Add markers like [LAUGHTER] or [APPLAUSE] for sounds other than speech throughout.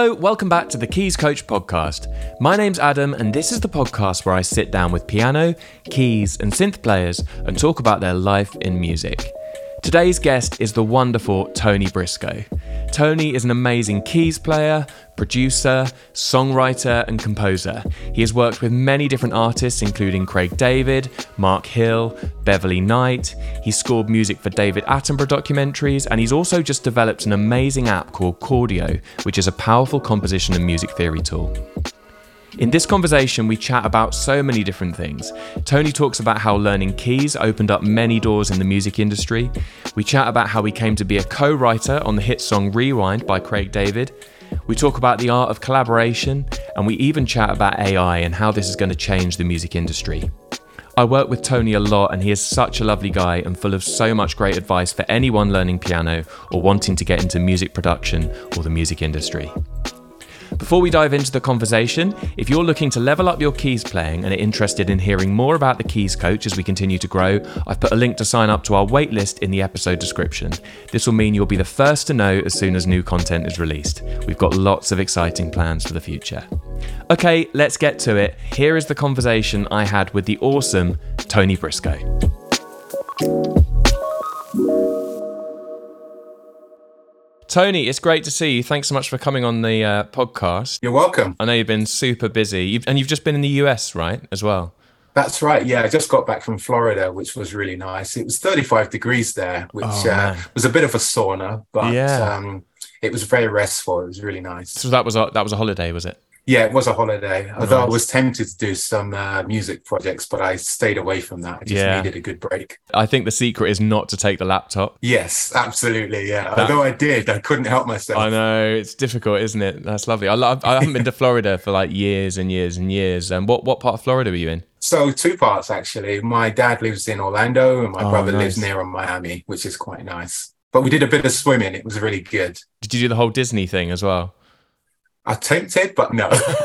Hello, welcome back to the Keys Coach podcast. My name's Adam, and this is the podcast where I sit down with piano, keys, and synth players and talk about their life in music. Today's guest is the wonderful Tony Briscoe. Tony is an amazing keys player, producer, songwriter, and composer. He has worked with many different artists, including Craig David, Mark Hill, Beverley Knight. He scored music for David Attenborough documentaries, and he's also just developed an amazing app called Chordio, which is a powerful composition and music theory tool. In this conversation, we chat about so many different things. Tony talks about how learning keys opened up many doors in the music industry. We chat about how he came to be a co writer on the hit song Rewind by Craig David. We talk about the art of collaboration, and we even chat about AI and how this is going to change the music industry. I work with Tony a lot, and he is such a lovely guy and full of so much great advice for anyone learning piano or wanting to get into music production or the music industry. Before we dive into the conversation, if you're looking to level up your keys playing and are interested in hearing more about the Keys Coach as we continue to grow, I've put a link to sign up to our waitlist in the episode description. This will mean you'll be the first to know as soon as new content is released. We've got lots of exciting plans for the future. Okay, let's get to it. Here is the conversation I had with the awesome Tony Briscoe. Tony, it's great to see you. Thanks so much for coming on the uh, podcast. You're welcome. I know you've been super busy, you've, and you've just been in the US, right, as well. That's right. Yeah, I just got back from Florida, which was really nice. It was 35 degrees there, which oh, uh, was a bit of a sauna, but yeah. um, it was very restful. It was really nice. So that was a, that was a holiday, was it? Yeah, it was a holiday. Although. I was tempted to do some uh, music projects, but I stayed away from that. I just yeah. needed a good break. I think the secret is not to take the laptop. Yes, absolutely. Yeah. That, Although I did, I couldn't help myself. I know it's difficult, isn't it? That's lovely. I love. I haven't been to Florida for like years and years and years. And what what part of Florida were you in? So two parts actually. My dad lives in Orlando, and my oh, brother nice. lives near Miami, which is quite nice. But we did a bit of swimming. It was really good. Did you do the whole Disney thing as well? Attempted, but no. [LAUGHS]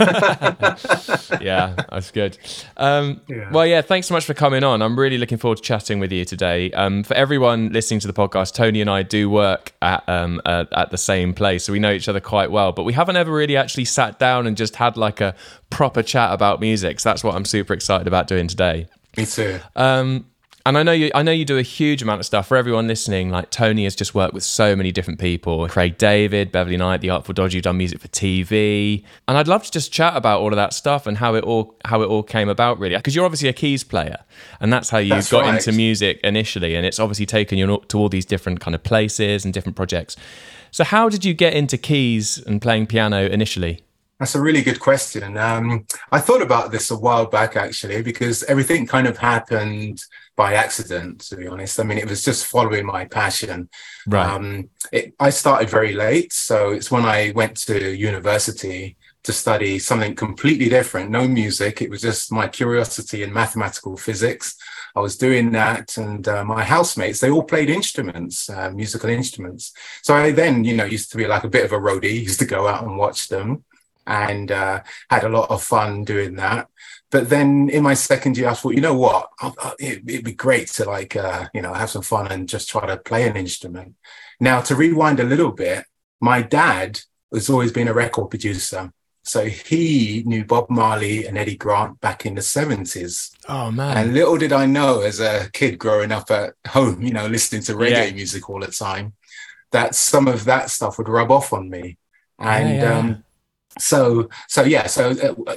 yeah, that's good. Um, yeah. Well, yeah, thanks so much for coming on. I'm really looking forward to chatting with you today. Um, for everyone listening to the podcast, Tony and I do work at um, uh, at the same place, so we know each other quite well. But we haven't ever really actually sat down and just had like a proper chat about music. So that's what I'm super excited about doing today. Me too. Um, and I know you I know you do a huge amount of stuff for everyone listening. Like Tony has just worked with so many different people. Craig David, Beverley Knight, The Artful Dodger, you've done music for TV. And I'd love to just chat about all of that stuff and how it all how it all came about really. Because you're obviously a keys player and that's how you that's got right. into music initially and it's obviously taken you to all these different kind of places and different projects. So how did you get into keys and playing piano initially? That's a really good question. Um, I thought about this a while back actually, because everything kind of happened by accident, to be honest. I mean, it was just following my passion. Right. Um, it, I started very late. So it's when I went to university to study something completely different, no music. It was just my curiosity in mathematical physics. I was doing that, and uh, my housemates, they all played instruments, uh, musical instruments. So I then, you know, used to be like a bit of a roadie, [LAUGHS] used to go out and watch them and uh, had a lot of fun doing that. But then in my second year, I thought, you know what, it'd, be great to like, uh, you know, have some fun and just try to play an instrument. Now, to rewind a little bit, my dad has always been a record producer. So he knew Bob Marley and Eddie Grant back in the 70s. Oh, man. And little did I know as a kid growing up at home, you know, listening to reggae yeah. music all the time, that some of that stuff would rub off on me. And yeah, yeah. Um, so so yeah so uh,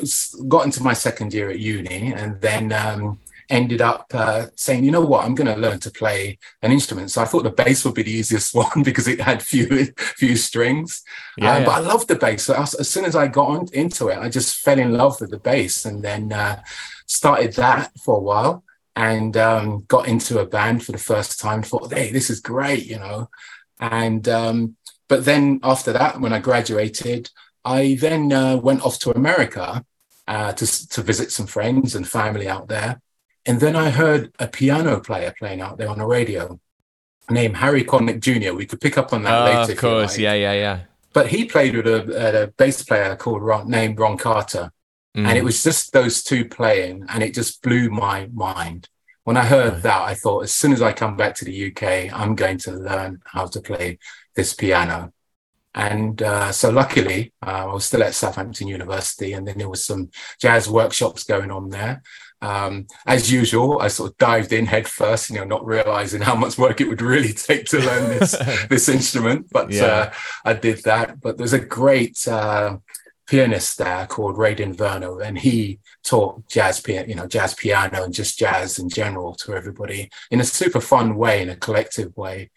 got into my second year at uni and then um, ended up uh, saying you know what? I'm going to learn to play an instrument. So i thought the bass would be the easiest [LAUGHS] one because it had few few strings. Yeah, um, yeah. but i loved the bass. So as soon as i got on, into it i just fell in love with the bass and then uh, started that for a while and um, got into a band for the first time thought hey this is great you know? And um, but then after that when i graduated I then uh, went off to America uh, to, to visit some friends and family out there. And then I heard a piano player playing out there on the radio named Harry Connick Jr. We could pick up on that oh, later. Of course, like. yeah, yeah, yeah. But he played with a, a bass player called Ron, named Ron Carter. Mm. And it was just those two playing, and it just blew my mind. When I heard right. that, I thought, as soon as I come back to the UK, I'm going to learn how to play this piano. And uh, so, luckily, uh, I was still at Southampton University, and then there was some jazz workshops going on there. Um, as usual, I sort of dived in head first, you know, not realizing how much work it would really [LAUGHS] take to learn this [LAUGHS] this instrument. But yeah. uh, I did that. But there's a great uh, pianist there called Raiden Verno, and he taught jazz piano, you know, jazz piano and just jazz in general to everybody in a super fun way, in a collective way.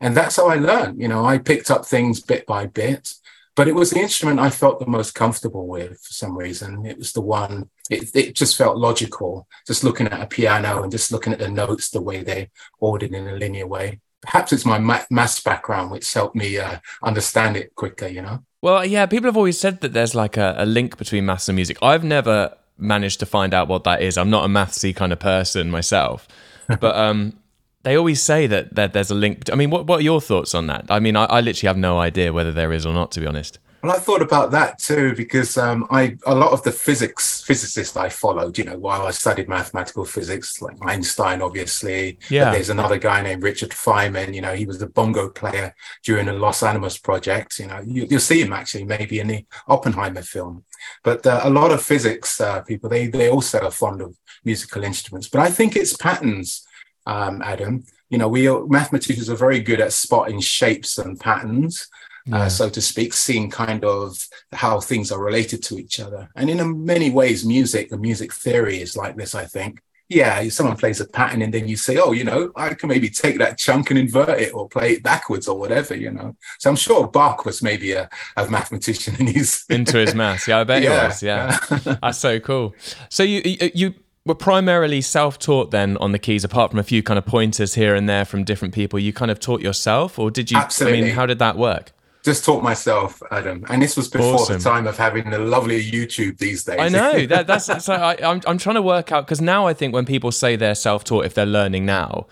And that's how I learned. You know, I picked up things bit by bit, but it was the instrument I felt the most comfortable with for some reason. It was the one, it, it just felt logical, just looking at a piano and just looking at the notes the way they ordered in a linear way. Perhaps it's my math background which helped me uh, understand it quicker, you know? Well, yeah, people have always said that there's like a, a link between maths and music. I've never managed to find out what that is. I'm not a mathsy kind of person myself, but um, they always say that, that there's a link. I mean, what, what are your thoughts on that? I mean, I, I literally have no idea whether there is or not, to be honest. Well, I thought about that too because um, I a lot of the physics physicists I followed, you know, while I studied mathematical physics, like Einstein, obviously. Yeah. But there's another guy named Richard Feynman. You know, he was the bongo player during the Los Alamos project. You know, you, will see him actually maybe in the Oppenheimer film. But uh, a lot of physics uh, people, they they also are fond of musical instruments. But I think it's patterns um, Adam. You know, we mathematicians are very good at spotting shapes and patterns, uh, yeah. uh, so to speak, seeing kind of how things are related to each other. And in many ways, music and music theory is like this, I think. Yeah, someone plays a pattern and then you say, oh, you know, I can maybe take that chunk and invert it or play it backwards or whatever, you know. So I'm sure Bach was maybe a, a mathematician and he's into his [LAUGHS] maths. Yeah, I bet yeah. he was. Yeah. That's so cool. So you you were primarily self-taught then on the keys apart from a few kind of pointers here and there from different people. You kind of taught yourself or did you Absolutely. i mean how did that work? Just taught myself adam. And this was before awesome. the time of having the lovely youtube these days. I know. [LAUGHS] That, that's so I, I'm, I'm trying to work out because now i think when people say they're self-taught if they're learning now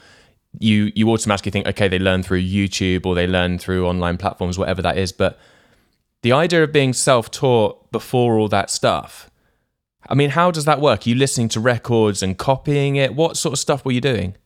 you you automatically think okay they learn through youtube or they learn through online platforms whatever that is. But the idea of being self-taught before all that stuff I mean, how does that work? Are you listening to records and copying it? What sort of stuff were you doing?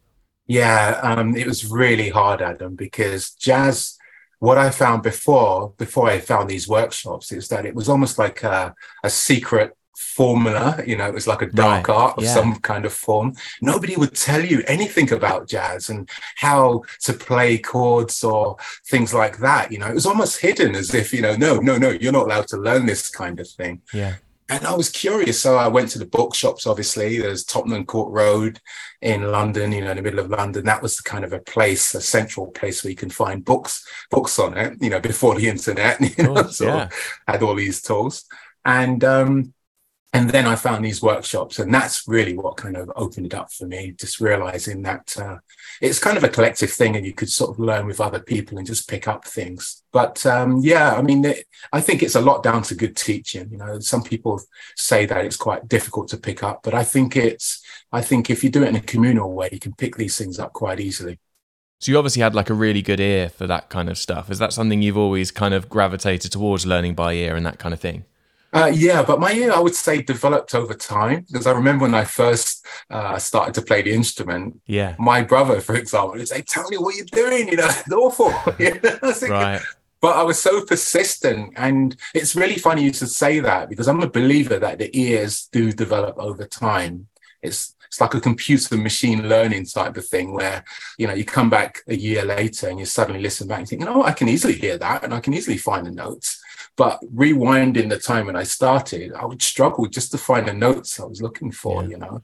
Yeah, um, it was really hard, Adam, because jazz. What I found before, before I found these workshops, is that it was almost like a, a secret formula. You know, it was like a dark right. art of yeah. some kind of form. Nobody would tell you anything about jazz and how to play chords or things like that. You know, it was almost hidden as if, you know, no, no, no, you're not allowed to learn this kind of thing. Yeah and I was curious. So I went to the bookshops, obviously. There's Tottenham Court Road in London, you know, in the middle of London. That was the kind of a place, a central place where you can find books, books on it, you know, before the internet, [LAUGHS] you know, so yeah. had all these tools. And um, and then I found these workshops, and that's really what kind of opened it up for me. Just realizing that uh, it's kind of a collective thing, and you could sort of learn with other people and just pick up things. But um, yeah, I mean, it, I think it's a lot down to good teaching. You know, some people say that it's quite difficult to pick up, but I think it's, I think if you do it in a communal way, you can pick these things up quite easily. So you obviously had like a really good ear for that kind of stuff. Is that something you've always kind of gravitated towards learning by ear and that kind of thing? Uh, yeah, but my ear, I would say, developed over time because I remember when I first uh, started to play the instrument. Yeah, my brother, for example, would say, "Tell me what you're doing," you know, [LAUGHS] it's awful. [LAUGHS] right. But I was so persistent, and it's really funny you should say that because I'm a believer that the ears do develop over time. It's it's like a computer machine learning type of thing where you know you come back a year later and you suddenly listen back and think, you know, I can easily hear that and I can easily find the notes. But rewinding the time when I started, I would struggle just to find the notes I was looking for, yeah. you know.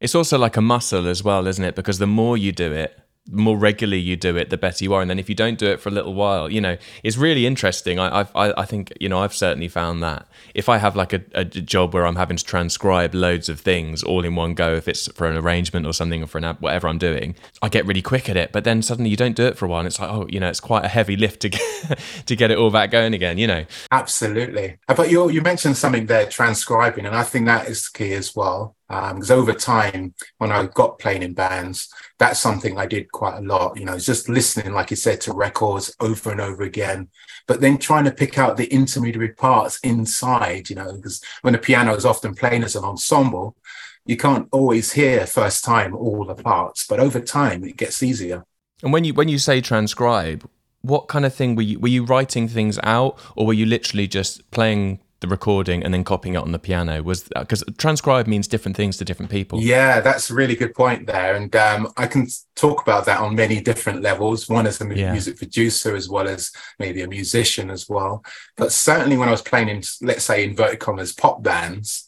It's also like a muscle as well, isn't it? Because the more you do it, more regularly you do it, the better you are. And then if you don't do it for a little while, you know, it's really interesting. I I, I think you know I've certainly found that if I have like a, a job where I'm having to transcribe loads of things all in one go, if it's for an arrangement or something or for an app, whatever I'm doing, I get really quick at it. But then suddenly you don't do it for a while, and it's like oh, you know, it's quite a heavy lift to get [LAUGHS] to get it all back going again. You know, absolutely. But you you mentioned something there, transcribing, and I think that is key as well because um, over time when i got playing in bands that's something i did quite a lot you know just listening like you said to records over and over again but then trying to pick out the intermediary parts inside you know because when the piano is often playing as an ensemble you can't always hear first time all the parts but over time it gets easier. And when you when you say transcribe what kind of thing were you were you writing things out or were you literally just playing the recording and then copying it on the piano was because transcribe means different things to different people. Yeah that's a really good point there. And um, i can talk about that on many different levels. One as a yeah. music producer as well as maybe a musician as well. But certainly when i was playing in let's say inverted commas pop bands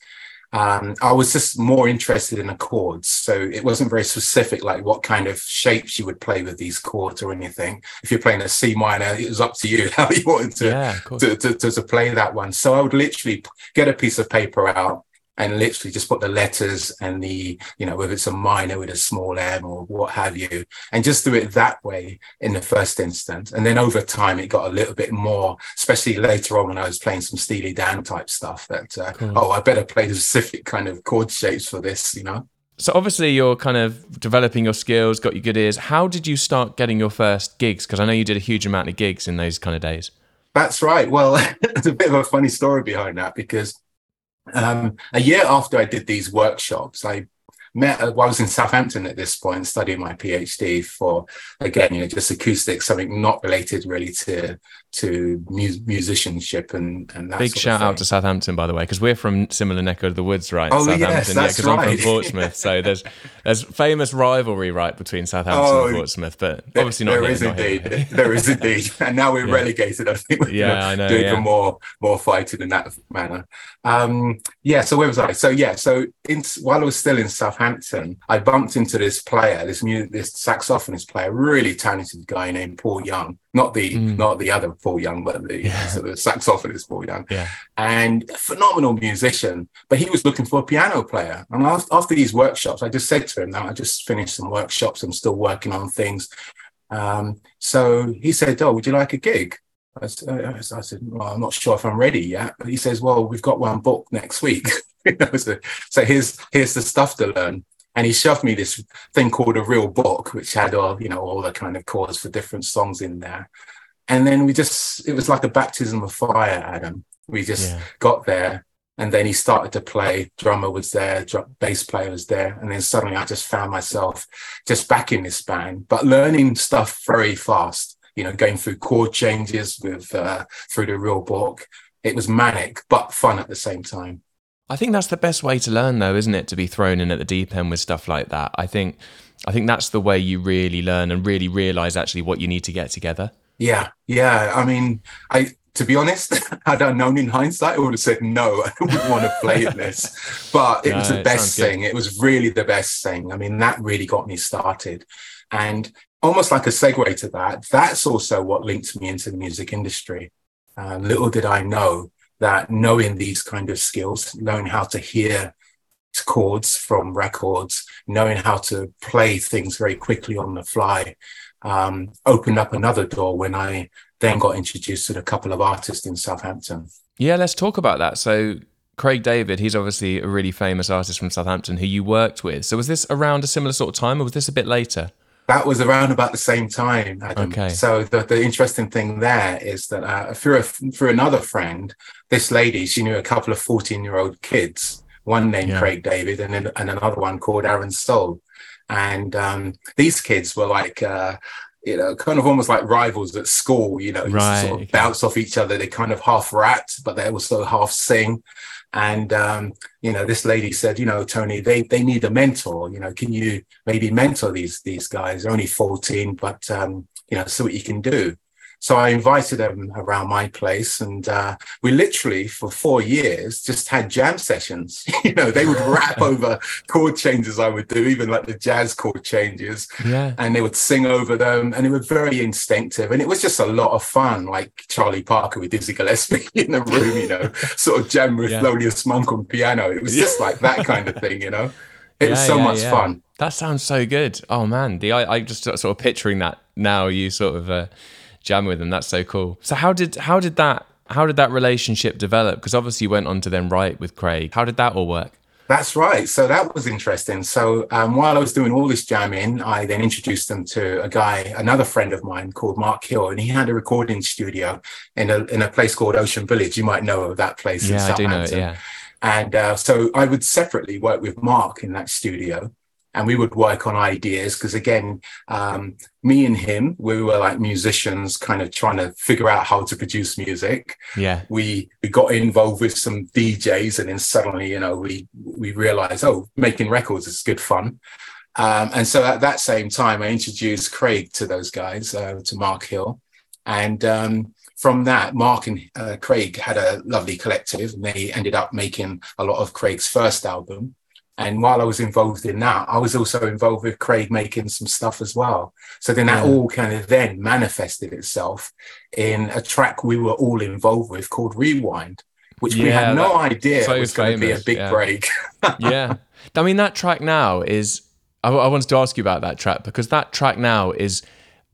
um, I was just more interested in the chords. So it wasn't very specific, like what kind of shapes you would play with these chords or anything. If you're playing a C minor, it was up to you [LAUGHS] how you wanted to, yeah, to, to, to, to play that one. So I would literally get a piece of paper out and literally just put the letters and the, you know, whether it's a minor with a small m or what have you, and just do it that way in the first instance. And then over time, it got a little bit more, especially later on when I was playing some Steely Dan type stuff that, uh, cool. oh, I better play the [LAUGHS] specific kind of chord shapes for this, you know? So obviously you're kind of developing your skills, got your good ears. How did you start getting your first gigs? Because I know you did a huge amount of gigs in those kind of days. That's right. Well, [LAUGHS] there's a bit of a funny story behind that because um, a year after I did these workshops, I met, I was in Southampton at this point studying my PhD for, again, you know, just acoustics, something not related really to to mu- musicianship and, and that big shout out to Southampton by the way because we're from similar neck of the woods right oh Southampton yes, that's yeah because right. I'm from Portsmouth so there's [LAUGHS] there's famous rivalry right between Southampton oh, and Portsmouth but obviously not there is indeed [LAUGHS] there is indeed [LAUGHS] and now we're yeah. relegated I think we're yeah I know doing yeah. more more fighting in that manner um, yeah so where was I so yeah so in, while I was still in Southampton I bumped into this player this new this saxophonist player really talented guy named Paul Young not the mm. not the other Paul Young, but the yeah. [LAUGHS] sort of saxophonist Paul Young, yeah. and phenomenal musician. But he was looking for a piano player. And after these workshops, I just said to him, "Now I just finished some workshops. I'm still working on things." Um, so he said, "Oh, would you like a gig?" I, I said, "Well, I'm not sure if I'm ready yet." But he says, "Well, we've got one booked next week." [LAUGHS] [LAUGHS] so, so here's here's the stuff to learn and he shoved me this thing called a real book, which had all you know all the kind of chords for different songs in there. And then we just it was like a baptism of fire, Adam. We just yeah. got there, and then he started to play. Drummer was there, bass player was there, and then suddenly I just found myself just back in this band, but learning stuff very fast. You know, going through chord changes with uh, through the real book. It was manic but fun at the same time. I think that's the best way to learn, though, isn't it? To be thrown in at the deep end with stuff like that. I think, I think that's the way you really learn and really realize actually what you need to get together. Yeah, yeah. I mean, I to be honest, [LAUGHS] had I known in hindsight, I would have said no. [LAUGHS] I wouldn't want to play in this, but it [LAUGHS] no, was the best thing. It was really the best thing. I mean, that really got me started, and almost like a segue to that, that's also what linked me into the music industry. Uh, little did I know that knowing these kind of skills, knowing how to hear chords from records, knowing how to play things very quickly on the fly, um, opened up another door when I then got introduced to a couple of artists in Southampton. Yeah, let's talk about that. So, Craig David, he's obviously a really famous artist from Southampton who you worked with. So, was this around a similar sort of time or was this a bit later? That was around about the same time. Adam. Okay. So the, the interesting thing there is that uh, through a, through another friend, this lady she knew a couple of fourteen year old kids, one named yeah. Craig David and then, and another one called Aaron Soul, and um, these kids were like. Uh, you know, kind of almost like rivals at school, you know, right, sort of okay. bounce off each other. They kind of half rat, but they also half sing. And um, you know, this lady said, you know, Tony, they they need a mentor. You know, can you maybe mentor these these guys? They're only 14, but um, you know, see what you can do. So I invited them around my place, and uh, we literally for four years just had jam sessions. [LAUGHS] you know, they would rap [LAUGHS] over chord changes I would do, even like the jazz chord changes, yeah. and they would sing over them, and it was very instinctive, and it was just a lot of fun, like Charlie Parker with Dizzy Gillespie [LAUGHS] in the room, you know, sort of jam with yeah. Thelonious Monk on piano. It was just like that kind of thing, you know. It yeah, was so yeah, much fun. That sounds so good. Oh man, the I, I just sort of picturing that now. You sort of. Uh, jam with them. That's so cool. So how did how did that how did that relationship develop? Because obviously you went on to then write with Craig. How did that all work? That's right. So that was interesting. So um, while I was doing all this jamming, I then introduced them to a guy, another friend of mine called Mark Hill, and he had a recording studio in a in a place called Ocean Village. You might know of that place. Yeah, I do know it. Yeah. And uh, so I would separately work with Mark in that studio, and we would work on ideas because again um, me and him we were like musicians kind of trying to figure out how to produce music. Yeah. We we got involved with some djs and then suddenly you know we we realized oh making records is good fun. Um, and so at that same time i introduced craig to those guys uh, to mark hill. And um, from that, Mark and uh, Craig had a lovely collective, and they ended up making a lot of Craig's first album. And while I was involved in that, I was also involved with Craig making some stuff as well. So then that yeah. all kind of then manifested itself in a track we were all involved with called Rewind, which yeah, we had no idea so was going to be a big yeah. break. [LAUGHS] yeah. I mean, that track now is, I, I wanted to ask you about that track because that track now is,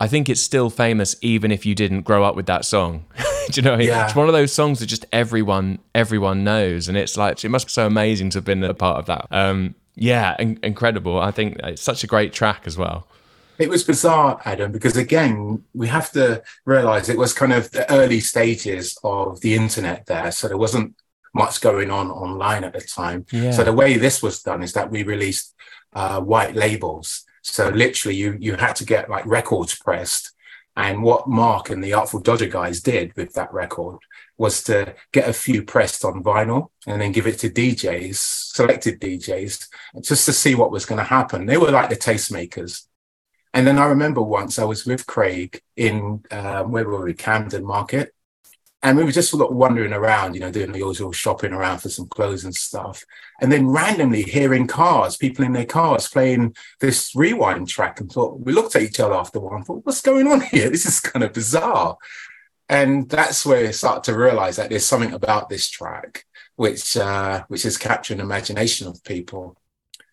I think it's still famous even if you didn't grow up with that song. [LAUGHS] Do you know? Yeah. It's one of those songs that just everyone everyone knows, and it's like it must be so amazing to have been a part of that. Um, yeah, in- incredible. I think it's such a great track as well. It was bizarre, Adam, because again, we have to realize it was kind of the early stages of the internet there. So there wasn't much going on online at the time. Yeah. So the way this was done is that we released uh, white labels. So literally, you you had to get like records pressed. And what Mark and the Artful Dodger guys did with that record was to get a few pressed on vinyl and then give it to DJs, selected DJs, just to see what was going to happen. They were like the tastemakers. And then I remember once I was with Craig in um, where were we, Camden Market, and we were just sort of wandering around, you know, doing the usual shopping around for some clothes and stuff. And then randomly hearing cars, people in their cars playing this rewind track and thought, we looked at each other after a while and thought, what's going on [LAUGHS] here? This is kind of bizarre. And that's where I start to realize that there's something about this track which uh, which is capturing imagination of people.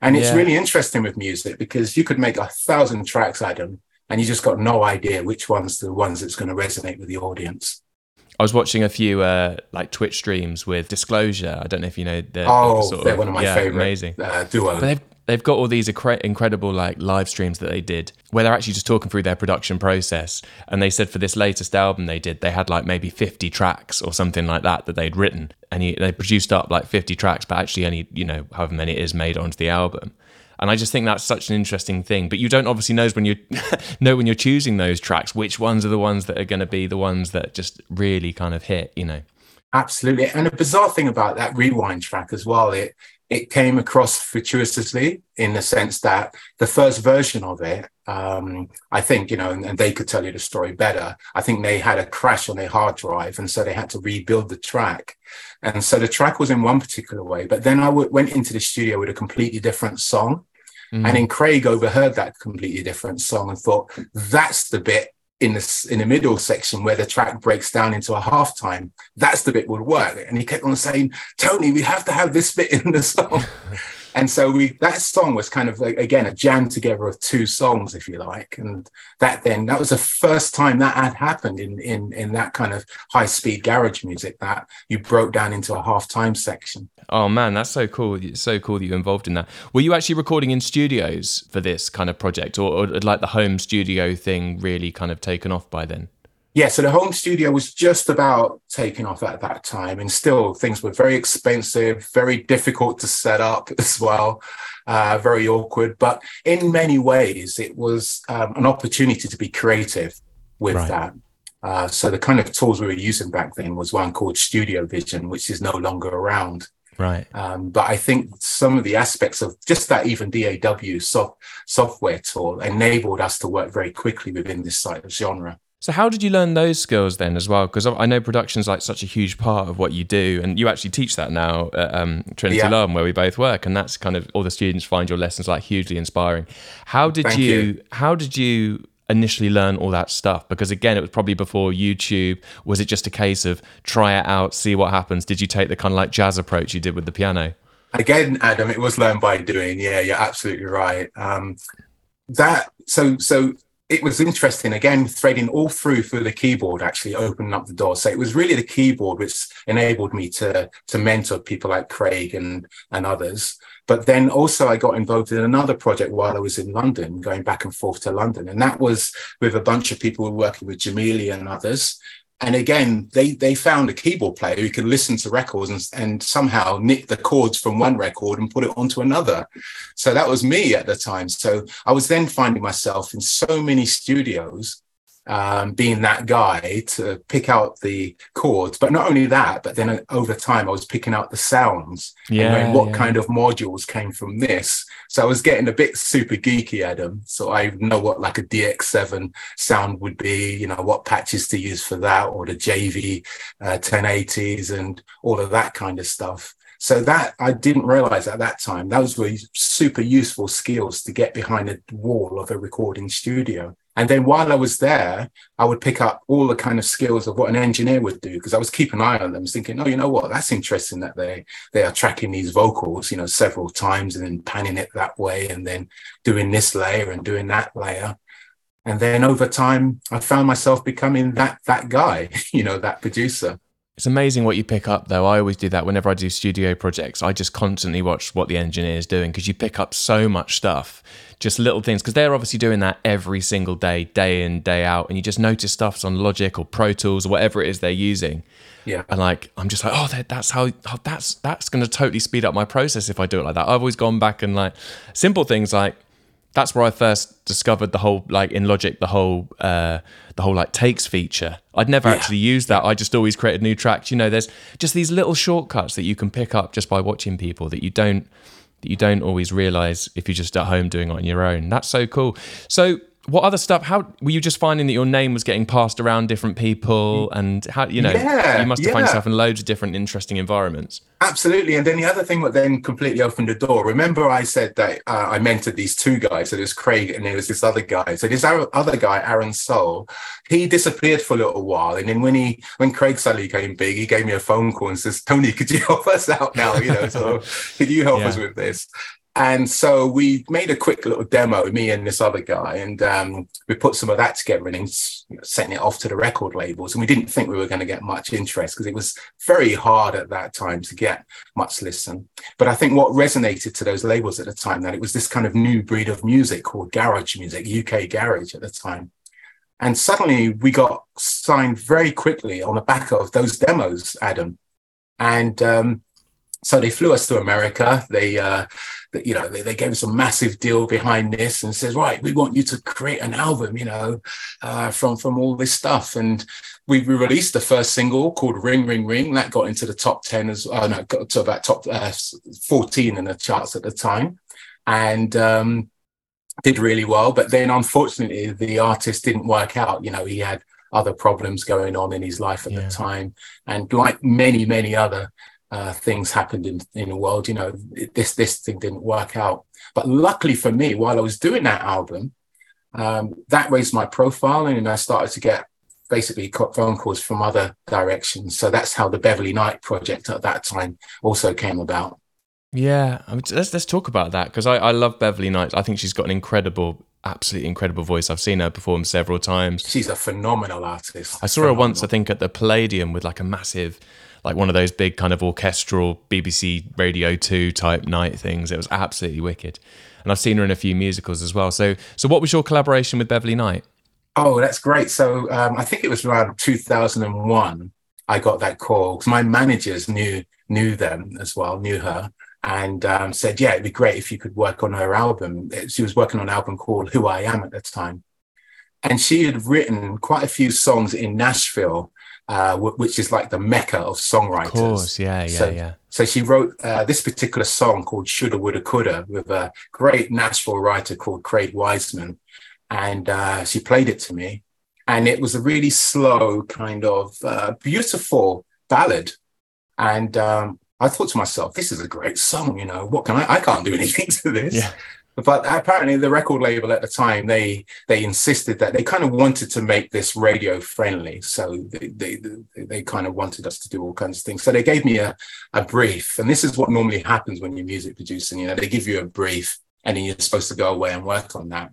And it's yeah. really interesting with music because you could make a thousand tracks, Adam, and you just got no idea which one's the ones that's going to resonate with the audience. I was watching a few uh, like Twitch streams with Disclosure. I don't know if you know. The, oh, sort they're of, one of my yeah, favorite amazing. Uh, duo. But they've they've got all these incredible like live streams that they did where they're actually just talking through their production process. And they said for this latest album they did, they had like maybe 50 tracks or something like that that they'd written, and he, they produced up like 50 tracks, but actually only you know however many it is made onto the album. And I just think that's such an interesting thing. But you don't obviously know when you [LAUGHS] know when you're choosing those tracks which ones are the ones that are going to be the ones that just really kind of hit. You know. Absolutely, and a bizarre thing about that rewind track as well. It it came across fortuitously in the sense that the first version of it, um, I think, you know, and, and, they could tell you the story better. I think they had a crash on their hard drive, and so they had to rebuild the track. And so the track was in one particular way, but then I w- went into the studio with a completely different song. Mm. And then Craig overheard that completely different song and thought, that's the bit in the in the middle section where the track breaks down into a halftime. That's the bit would work. And he kept on saying, Tony, we have to have this bit in the song. [LAUGHS] and so we that song was kind of like again a jam together of two songs if you like. And that then that was the first time that had happened in in in that kind of high speed garage music that you broke down into a half time section. Oh man that's so cool. It's so cool that you're involved in that. Were you actually recording in studios for this kind of project? Or, or like the home studio thing really kind of taken off by then yeah, so the home studio was just about taking off at that time, and still things were very expensive, very difficult to set up [LAUGHS] as well, uh, very awkward. But in many ways, it was um, an opportunity to be creative with right. that. Uh, so the kind of tools we were using back then was one called Studio Vision, which is no longer around. Right. Um, but I think some of the aspects of just that even DAW soft, software tool enabled us to work very quickly within this side of genre. So how did you learn those skills then as well? Because I know production's like such a huge part of what you do, and you actually teach that now at um, Trinity yeah. where we both work, and that's kind of all the students find your lessons like hugely inspiring. How did you, you, How did you initially learn all that stuff? Because again, it was probably before YouTube. Was it just a case of try it out, see what happens? Did you take the kind of like jazz approach you did with the piano? Again, Adam, it was learned by doing. Yeah, you're absolutely right. Um, that so so it was interesting again threading all through through the keyboard actually opening up the door. So it was really the keyboard which enabled me to to mentor people like craig and and others. But then also i got involved in another project while i was in london going back and forth to london. And that was with a bunch of people working with Jamelia and others and again, they they found a keyboard player who could listen to records and, and somehow nick the chords from one record and put it onto another. So that was me at the time. So I was then finding myself in so many studios um, being that guy to pick out the chords. But not only that, but then over time, I was picking out the sounds yeah, and what yeah. kind of modules came from this. So I was getting a bit super geeky, Adam. So I know what like a DX7 sound would be, you know, what patches to use for that, or the JV uh, 1080s and all of that kind of stuff. So that I didn't realize at that time. Those were super useful skills to get behind the wall of a recording studio. And then while I was there, I would pick up all the kind of skills of what an engineer would do because I was keeping an eye on them, thinking, oh, you know what, that's interesting that they they are tracking these vocals, you know, several times and then panning it that way and then doing this layer and doing that layer. And then over time, I found myself becoming that that guy, [LAUGHS] you know, that producer. It's amazing what you pick up, though. I always do that whenever I do studio projects. I just constantly watch what the engineer is doing because you pick up so much stuff, just little things. Because they're obviously doing that every single day, day in, day out, and you just notice stuff's on Logic or Pro Tools or whatever it is they're using. Yeah, and like I'm just like, oh, that's how oh, that's that's going to totally speed up my process if I do it like that. I've always gone back and like simple things like that's where I first discovered the whole like in Logic the whole uh, the whole like takes feature. I'd never yeah. actually used that. I just always created new tracks. You know, there's just these little shortcuts that you can pick up just by watching people that you don't that you don't always realize if you're just at home doing it on your own. That's so cool. So what other stuff how were you just finding that your name was getting passed around different people and how you know yeah, you must have yeah. found yourself in loads of different interesting environments absolutely and then the other thing that then completely opened the door remember i said that uh, i mentored these two guys so there's craig and there was this other guy so this other guy aaron soul he disappeared for a little while and then when he when craig suddenly came big he gave me a phone call and says tony could you [LAUGHS] help us out now you know so could you help yeah. us with this and so we made a quick little demo, me and this other guy, and um, we put some of that together and sent it off to the record labels. And we didn't think we were going to get much interest because it was very hard at that time to get much listen. But I think what resonated to those labels at the time that it was this kind of new breed of music called garage music, UK garage at the time. And suddenly we got signed very quickly on the back of those demos, Adam. And um, so they flew us to America. They, uh, you know, they, they, gave us a massive deal behind this and says, right, we want you to create an album, you know, uh, from from all this stuff. And we, we released the first single called Ring Ring Ring. That got into the top ten as, oh no, got to about top uh, fourteen in the charts at the time, and um, did really well. But then, unfortunately, the artist didn't work out. You know, he had other problems going on in his life at yeah. the time, and like many many other uh, things happened in, in the world. You know, this this thing didn't work out. But luckily for me, while I was doing that album, um, that raised my profile, and I started to get basically phone calls from other directions. So that's how the Beverley Knight project at that time also came about. Yeah, let's let's talk about that because I, I love Beverley Knight. I think she's got an incredible, absolutely incredible voice. I've seen her perform several times. She's a phenomenal artist. I saw phenomenal. her once, I think, at the Palladium with like a massive like one of those big kind of orchestral BBC Radio 2 type night things. It was absolutely wicked. And I've seen her in a few musicals as well. So, so what was your collaboration with Beverley Knight? Oh, that's great. So um, I think it was around 2001 I got that call because my managers knew knew them as well, knew her, and um, said, "Yeah, it'd be great if you could work on her album." She was working on an album called "Who I Am" at the time, and she had written quite a few songs in Nashville uh, which is like the mecca of songwriters. Of course, yeah, yeah, so, yeah. So she wrote uh, this particular song called "Shoulda, Woulda, Coulda" with a great Nashville writer called Craig Wiseman, and uh, she played it to me, and it was a really slow, kind of uh, beautiful ballad, and um, I thought to myself, "This is a great song. You know, what can I? I can't do anything to this." Yeah but apparently the record label at the time they they insisted that they kind of wanted to make this radio friendly. So they, they they, kind of wanted us to do all kinds of things. So they gave me a, a brief. And this is what normally happens when you're music producing you know they give you a brief and then you're supposed to go away and work on that.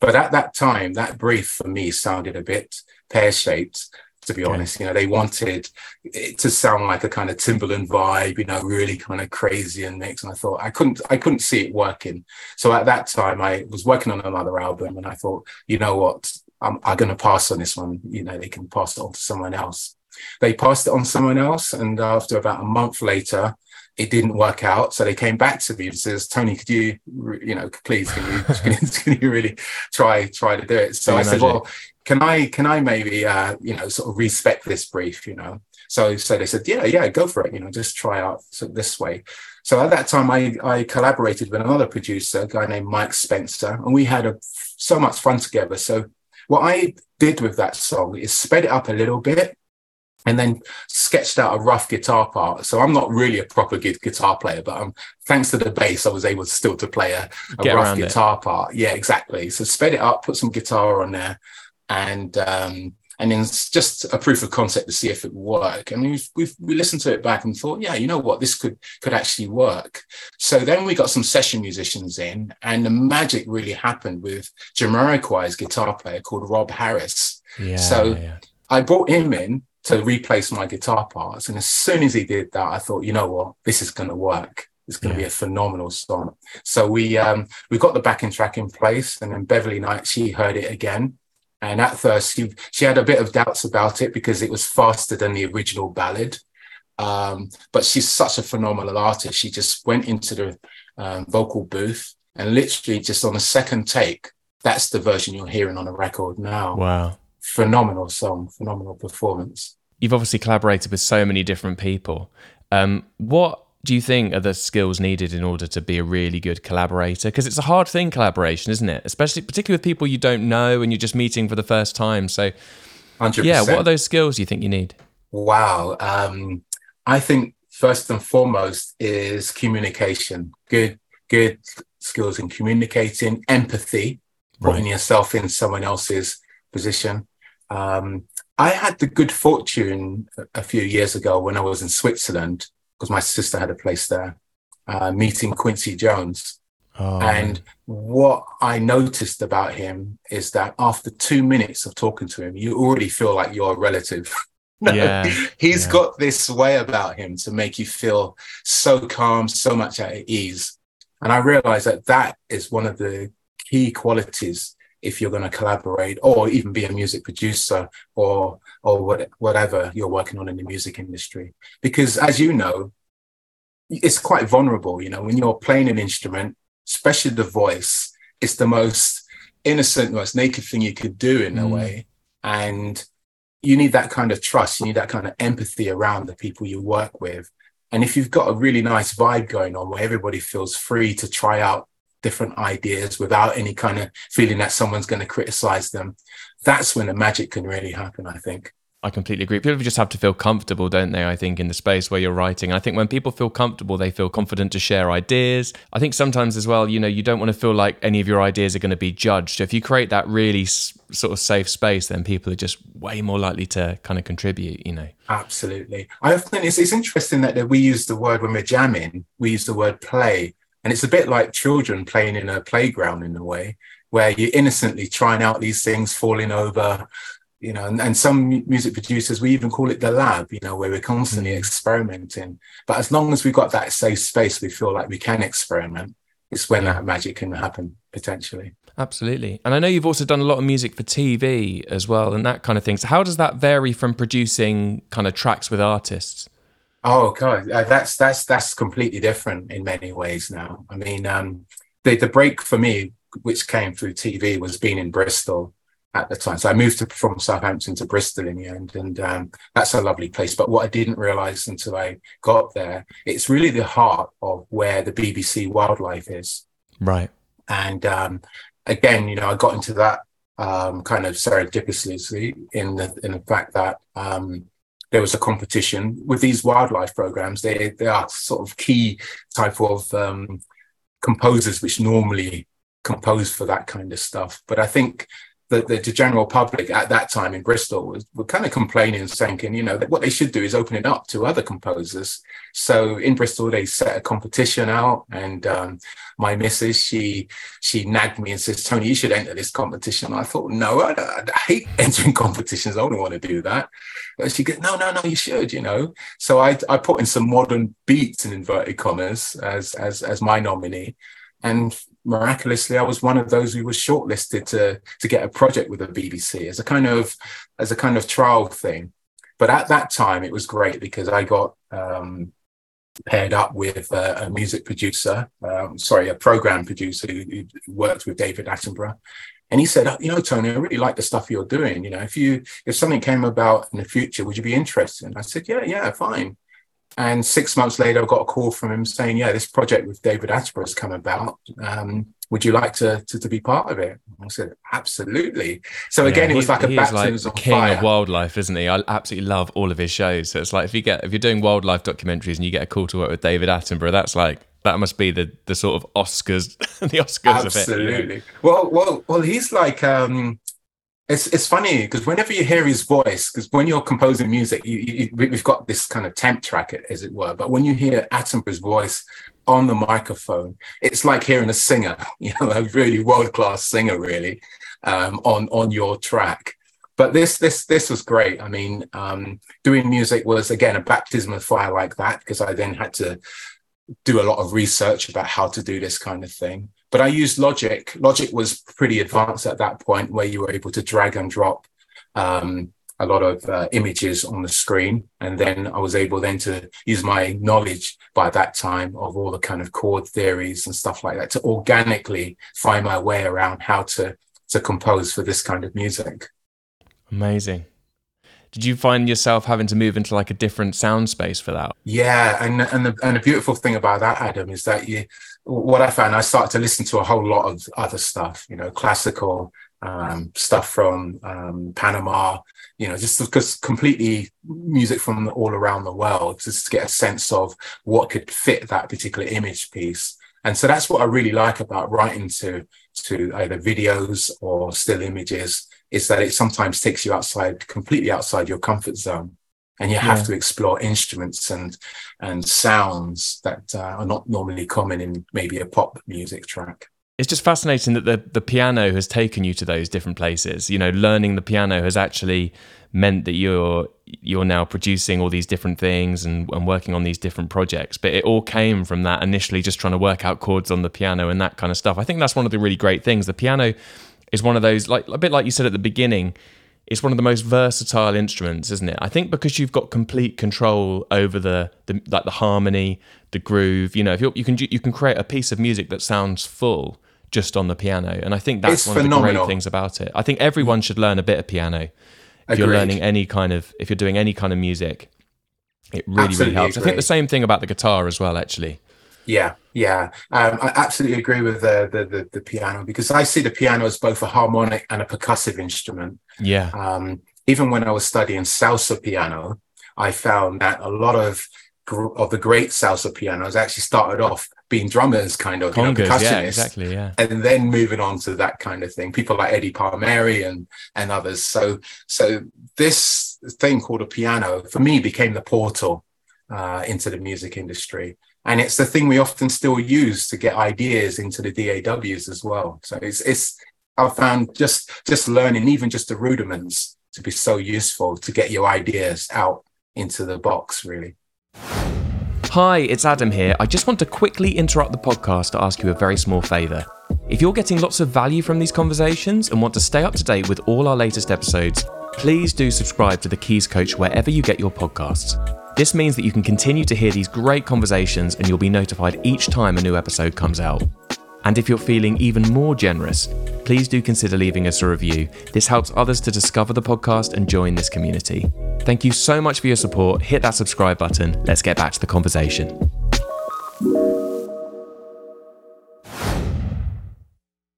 But at that time that brief for me sounded a bit pear-shaped to be honest. You know, they wanted it to sound like a kind of Timbaland vibe, you know, really kind of crazy and mixed. And I thought I couldn't I couldn't see it working. So at that time I was working on another album and I thought, you know what, I'm, I'm going to pass on this one. You know, they can pass it on to someone else. They passed it on to someone else, and after about a month later, it didn't work out. So they came back to me and says, "Tony, could you, you know, please, [LAUGHS] can you, can you really try try to do it?" So I said, "Well, can I can I maybe uh, you know sort of respect this brief, you know?" So so they said, "Yeah, yeah, go for it. You know, just try out so this way." So at that time, I, I collaborated with another producer, a guy named Mike Spencer, and we had a, so much fun together. So what I did with that song is sped it up a little bit and then sketched out a rough guitar part. So I'm not really a proper good guitar player, but um, thanks to the bass, I was able to still to play a, a rough guitar it. part. Yeah, exactly. So sped it up, put some guitar on there, and um, and then just a proof of concept to see if it would work. And we've, we've we listened to it back and thought, yeah, you know what, this could could actually work. So then we got some session musicians in, and the magic really happened with Jamiroquai's guitar player called Rob Harris. Yeah, so yeah. I brought him in to replace my guitar parts, and as soon as he did that, I thought, you know what, this is going to work. It's going to yeah. be a phenomenal song. So we um, we got the backing track in place, and then Beverley Knight she heard it again, and at first, she, she had a bit of doubts about it because it was faster than the original ballad. Um, but she's such a phenomenal artist. She just went into the um, vocal booth and literally just on a second take, that's the version you're hearing on the record now. Wow. Phenomenal song, phenomenal performance. You've obviously collaborated with so many different people. Um, what do you think are the skills needed in order to be a really good collaborator? Because it's a hard thing, collaboration, isn't it? Especially, particularly with people you don't know and you're just meeting for the first time. So, 100%. yeah, what are those skills you think you need? Wow. Um, I think first and foremost is communication. Good, good skills in communicating, empathy, right. putting yourself in someone else's position. Um, I had the good fortune a few years ago when I was in Switzerland because my sister had a place there, uh, meeting Quincy Jones. Oh, and what I noticed about him is that after two minutes of talking to him, you already feel like you're a relative. [LAUGHS] yeah, he's yeah. got this way about him to make you feel so calm, so much at ease. And I realized that that is one of the key qualities if you're going to collaborate or even be a music producer or or what, whatever you're working on in the music industry. Because as you know it's quite vulnerable you know when you're playing an instrument especially the voice it's the most innocent most naked thing you could do in mm. a way. And you need that kind of trust you need that kind of empathy around the people you work with. And if you've got a really nice vibe going on where everybody feels free to try out different ideas without any kind of feeling that someone's going to criticize them, that's when the magic can really happen, I think. I completely agree. People just have to feel comfortable, don't they? I think in the space where you're writing. I think when people feel comfortable, they feel confident to share ideas. I think sometimes as well, you know, you don't want to feel like any of your ideas are going to be judged. If you create that really s- sort of safe space, then people are just way more likely to kind of contribute, you know. Absolutely. I often it's, it's interesting that we use the word when we're jamming, we use the word play. And it's a bit like children playing in a playground in a way, where you're innocently trying out these things, falling over, you know, and, and some music producers, we even call it the lab, you know, where we're constantly mm. experimenting. But as long as we've got that safe space, we feel like we can experiment. It's when that magic can happen potentially. Absolutely. And I know you've also done a lot of music for TV as well and that kind of thing. So how does that vary from producing kind of tracks with artists? Oh god, uh, that's that's that's completely different in many ways now. I mean, um, the the break for me, which came through TV, was being in Bristol at the time. So I moved to, from Southampton to Bristol in the end, and um, that's a lovely place. But what I didn't realise until I got there, it's really the heart of where the BBC wildlife is. Right. And um, again, you know, I got into that um, kind of serendipitously in the in the fact that um, there was a competition with these wildlife programs. They they are sort of key type of um, composers which normally compose for that kind of stuff. But I think the, the, the, general public at that time in Bristol was, were kind of complaining and saying, you know, what they should do is open it up to other composers. So in Bristol, they set a competition out, and um, my missus, she she nagged me and says, Tony, you should enter this competition. I thought, no, I, I hate [LAUGHS] entering competitions. I don't want to do that. But she goes, no, no, no, you should, you know. So I I put in some modern beats in inverted commas as as as my nominee, and miraculously, I was one of those who was shortlisted to to get a project with the BBC as a kind of as a kind of trial thing. But at that time, it was great because I got um, paired up with a, music producer, um, sorry, a program producer who, who, worked with David Attenborough. And he said, you know, Tony, I really like the stuff you're doing. You know, if you if something came about in the future, would you be interested? And I said, yeah, yeah, fine. And six months later, I got a call from him saying, "Yeah, this project with David Attenborough has come about. Um, would you like to, to, to be part of it?" I said, "Absolutely." So yeah, again, it was like a baptism like king fire. of wildlife, isn't he? I absolutely love all of his shows. So it's like if you get if you're doing wildlife documentaries and you get a call to work with David Attenborough, that's like that must be the the sort of Oscars, [LAUGHS] the Oscars Absolutely. of it. Yeah. Well, well, well. He's like um, it's it's funny because whenever you hear his voice, because when you're composing music, you, you, we've got this kind of temp track, as it were. But when you hear Attenborough's voice on the microphone, it's like hearing a singer, [LAUGHS] you know, a really world class singer, really, um, on on your track. But this this this was great. I mean, um, doing music was again a baptism of fire like that because I then had to do a lot of research about how to do this kind of thing. But I used Logic. Logic was pretty advanced at that point, where you were able to drag and drop um, a lot of uh, images on the screen, and then I was able then to use my knowledge by that time of all the kind of chord theories and stuff like that to organically find my way around how to to compose for this kind of music. Amazing. Did you find yourself having to move into like a different sound space for that? Yeah, and and the and the beautiful thing about that, Adam, is that you what I found I started to listen to a whole lot of other stuff, you know, classical um, stuff from um, Panama, you know, just because completely music from all around the world, just to get a sense of what could fit that particular image piece. And so that's what I really like about writing to to either videos or still images is that it sometimes takes you outside, completely outside your comfort zone. And you have yeah. to explore instruments and and sounds that uh, are not normally common in maybe a pop music track it's just fascinating that the the piano has taken you to those different places. You know, learning the piano has actually meant that you're you're now producing all these different things and, and working on these different projects. But it all came from that initially just trying to work out chords on the piano and that kind of stuff. I think that's one of the really great things. The piano is one of those like a bit like you said at the beginning it's one of the most versatile instruments, isn't it? I think because you've got complete control over the, the like the harmony, the groove. You know, if you can you can create a piece of music that sounds full just on the piano, and I think that's it's one phenomenal. of the great things about it. I think everyone should learn a bit of piano. If Agreed. you're learning any kind of, if you're doing any kind of music, it really absolutely really helps. I think the same thing about the guitar as well, actually. Yeah, yeah, um, I absolutely agree with the, the, the the piano because I see the piano as both a harmonic and a percussive instrument. Yeah. Um, even when I was studying salsa piano, I found that a lot of of the great salsa pianos actually started off being drummers, kind of, Congas, you know, yeah, exactly, yeah, and then moving on to that kind of thing. People like Eddie Palmieri and and others. So so this thing called a piano for me became the portal uh, into the music industry, and it's the thing we often still use to get ideas into the DAWs as well. So it's it's I've found just just learning even just the rudiments to be so useful to get your ideas out into the box really. Hi, it's Adam here. I just want to quickly interrupt the podcast to ask you a very small favour. If you're getting lots of value from these conversations and want to stay up to date with all our latest episodes, please do subscribe to The Keys Coach wherever you get your podcasts. This means that you can continue to hear these great conversations and you'll be notified each time a new episode comes out. And if you're feeling even more generous, please do consider leaving us a review. This helps others to discover the podcast and join this community. Thank you so much for your support. Hit that subscribe button. Let's get back to the conversation.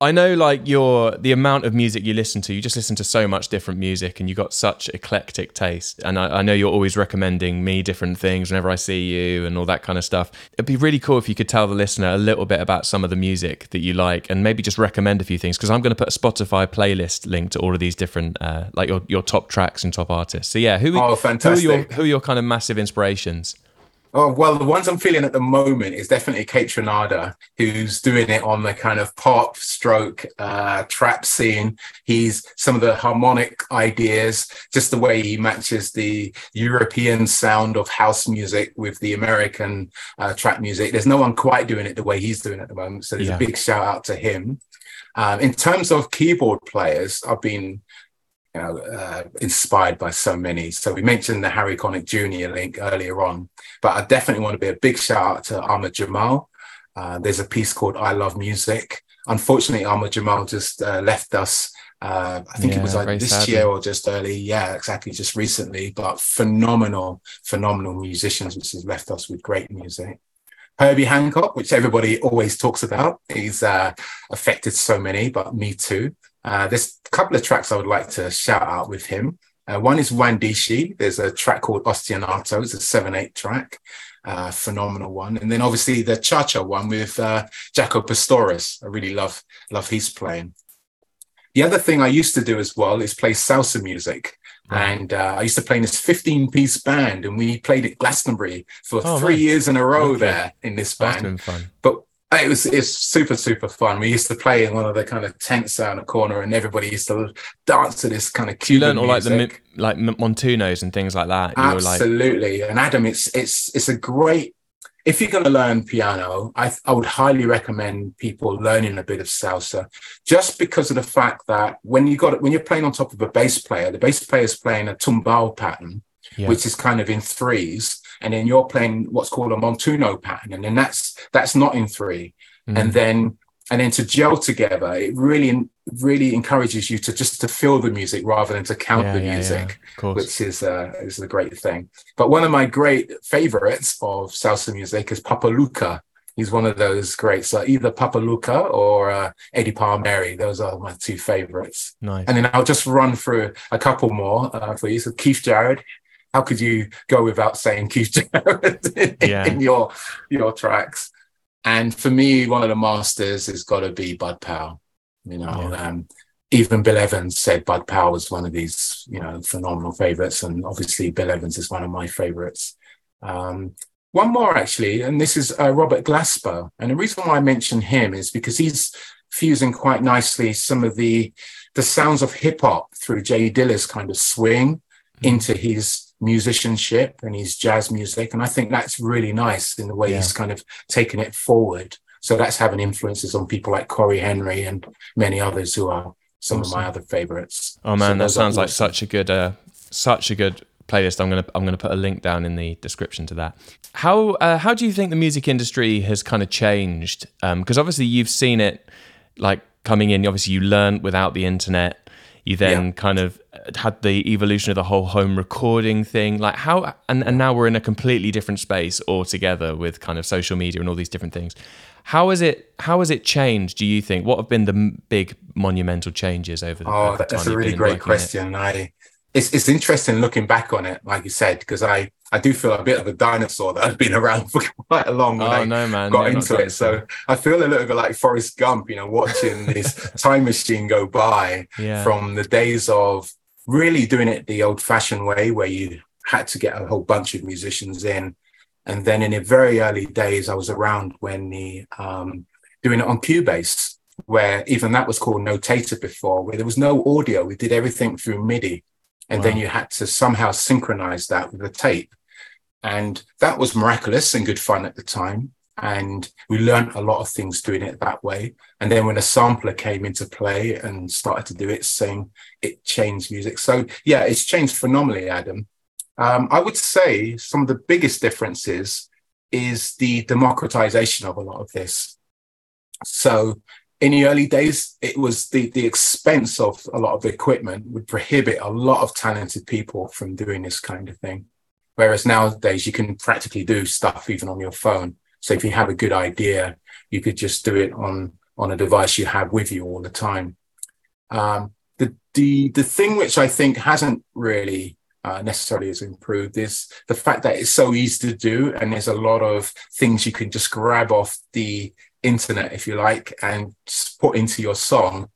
I know like your the amount of music you listen to, you just listen to so much different music and you got such eclectic taste. And I, I, know you're always recommending me different things whenever I see you and all that kind of stuff. It'd be really cool if you could tell the listener a little bit about some of the music that you like and maybe just recommend a few things because I'm going to put a Spotify playlist link to all of these different uh, like your, your top tracks and top artists. So yeah, who, oh, fantastic. who are your who are your kind of massive inspirations? Oh, well, the ones I'm feeling at the moment is definitely Kaytranada, who's doing it on the kind of pop stroke uh, trap scene. He's some of the harmonic ideas, just the way he matches the European sound of house music with the American uh, trap music. There's no one quite doing it the way he's doing it at the moment. So there's yeah. a big shout out to him. Um, in terms of keyboard players, I've been you know, uh, inspired by so many. So we mentioned the Harry Connick Jr. link earlier on, but I definitely want to be a big shout out to Ahmad Jamal. Uh, there's a piece called I Love Music. Unfortunately, Ahmad Jamal just uh, left us. Uh, I think yeah, it was like this sadly. year or just early. Yeah, exactly, just recently. But phenomenal, phenomenal musicians, which has left us with great music. Herbie Hancock, which everybody always talks about, he's uh, affected so many, but me too. Uh, there's a couple of tracks I would like to shout out with him. Uh, one is Mwandishi. There's a track called Ostinato. It's a 7-8 track. Uh, phenomenal one. And then obviously the Cha-Cha one with uh, Jaco Pastorius. I really love, love his playing. The other thing I used to do as well is play salsa music. And uh, I used to play in this 15 piece band, and we played at Glastonbury for oh, three nice. years in a row okay. there in this band. But it was it's super super fun. We used to play in one of the kind of tents in a corner, and everybody used to dance to this kind of. Cuban you learned all like the like Montunos and things like that. Absolutely, like... and Adam, it's it's it's a great. If you're going to learn piano, I I would highly recommend people learning a bit of salsa, just because of the fact that when you got it when you're playing on top of a bass player, the bass player is playing a tumbao pattern, yeah. which is kind of in threes and then you're playing what's called a montuno pattern, and then that's that's not in three, mm. and then and then to gel together, it really really encourages you to just to feel the music rather than to count yeah, the yeah, music, yeah, which is uh, is a great thing. But one of my great favorites of salsa music is Papo Lucca. He's one of those greats, uh, either Papo Lucca or uh, Eddie Palmieri. Those are my two favorites. Nice. And then I'll just run through a couple more uh, for you. So Keith Jarrett, how could you go without saying Keith Jarrett [LAUGHS] in, yeah. in your your tracks? And for me, one of the masters has got to be Bud Powell. You know, yeah. um, even Bill Evans said Bud Powell was one of these, you know, phenomenal favorites, and obviously Bill Evans is one of my favorites. Um, one more actually, and this is uh, Robert Glasper, and the reason why I mention him is because he's fusing quite nicely some of the the sounds of hip hop through Jay Dilla's kind of swing mm-hmm. into his musicianship and his jazz music. And I think that's really nice in the way yeah. he's kind of taken it forward. So that's having influences on people like Cory Henry and many others who are some awesome. of my other favorites. Oh man, so that sounds like such a good, uh, such a good playlist. I'm gonna I'm gonna put a link down in the description to that. How uh, how do you think the music industry has kind of changed? Because um, obviously you've seen it like coming in. Obviously you learned without the internet. You then yeah. kind of had the evolution of the whole home recording thing. Like how, and, and now we're in a completely different space altogether with kind of social media and all these different things. How is it? How has it changed? Do you think? What have been the big monumental changes over the? Oh, that's a really great question. I it's it's interesting looking back on it, like you said, because I I do feel a bit of a dinosaur that I've been [LAUGHS] around for quite a long. Oh no, man! Got into it, so I feel a little bit like Forrest Gump, you know, watching this [LAUGHS] time machine go by yeah. from the days of really doing it the old-fashioned way, where you had to get a whole bunch of musicians in, and then in the very early days, I was around when the um, doing it on Cubase, where even that was called Notator before, where there was no audio. We did everything through MIDI and wow. then you had to somehow synchronize that with the tape. And that was miraculous and good fun at the time. And we learned a lot of things doing it that way. And then when a sampler came into play and started to do its thing, it changed music. So yeah, it's changed phenomenally, Adam. Um, I would say some of the biggest differences is the democratization of a lot of this. So in the early days, it was the, the expense of a lot of equipment would prohibit a lot of talented people from doing this kind of thing. Whereas nowadays, you can practically do stuff even on your phone. So if you have a good idea, you could just do it on, on a device you have with you all the time. Um, the, the, the thing which I think hasn't really uh, necessarily has improved is the fact that it's so easy to do and there's a lot of things you can just grab off the internet, if you like, and put into your song,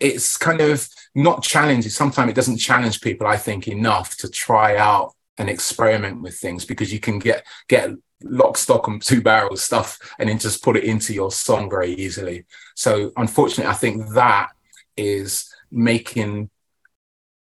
it's kind of not challenging. Sometimes it doesn't challenge people, I think, enough to try out and experiment with things because you can get get lock stock and two barrels stuff and then just put it into your song very easily so unfortunately i think that is making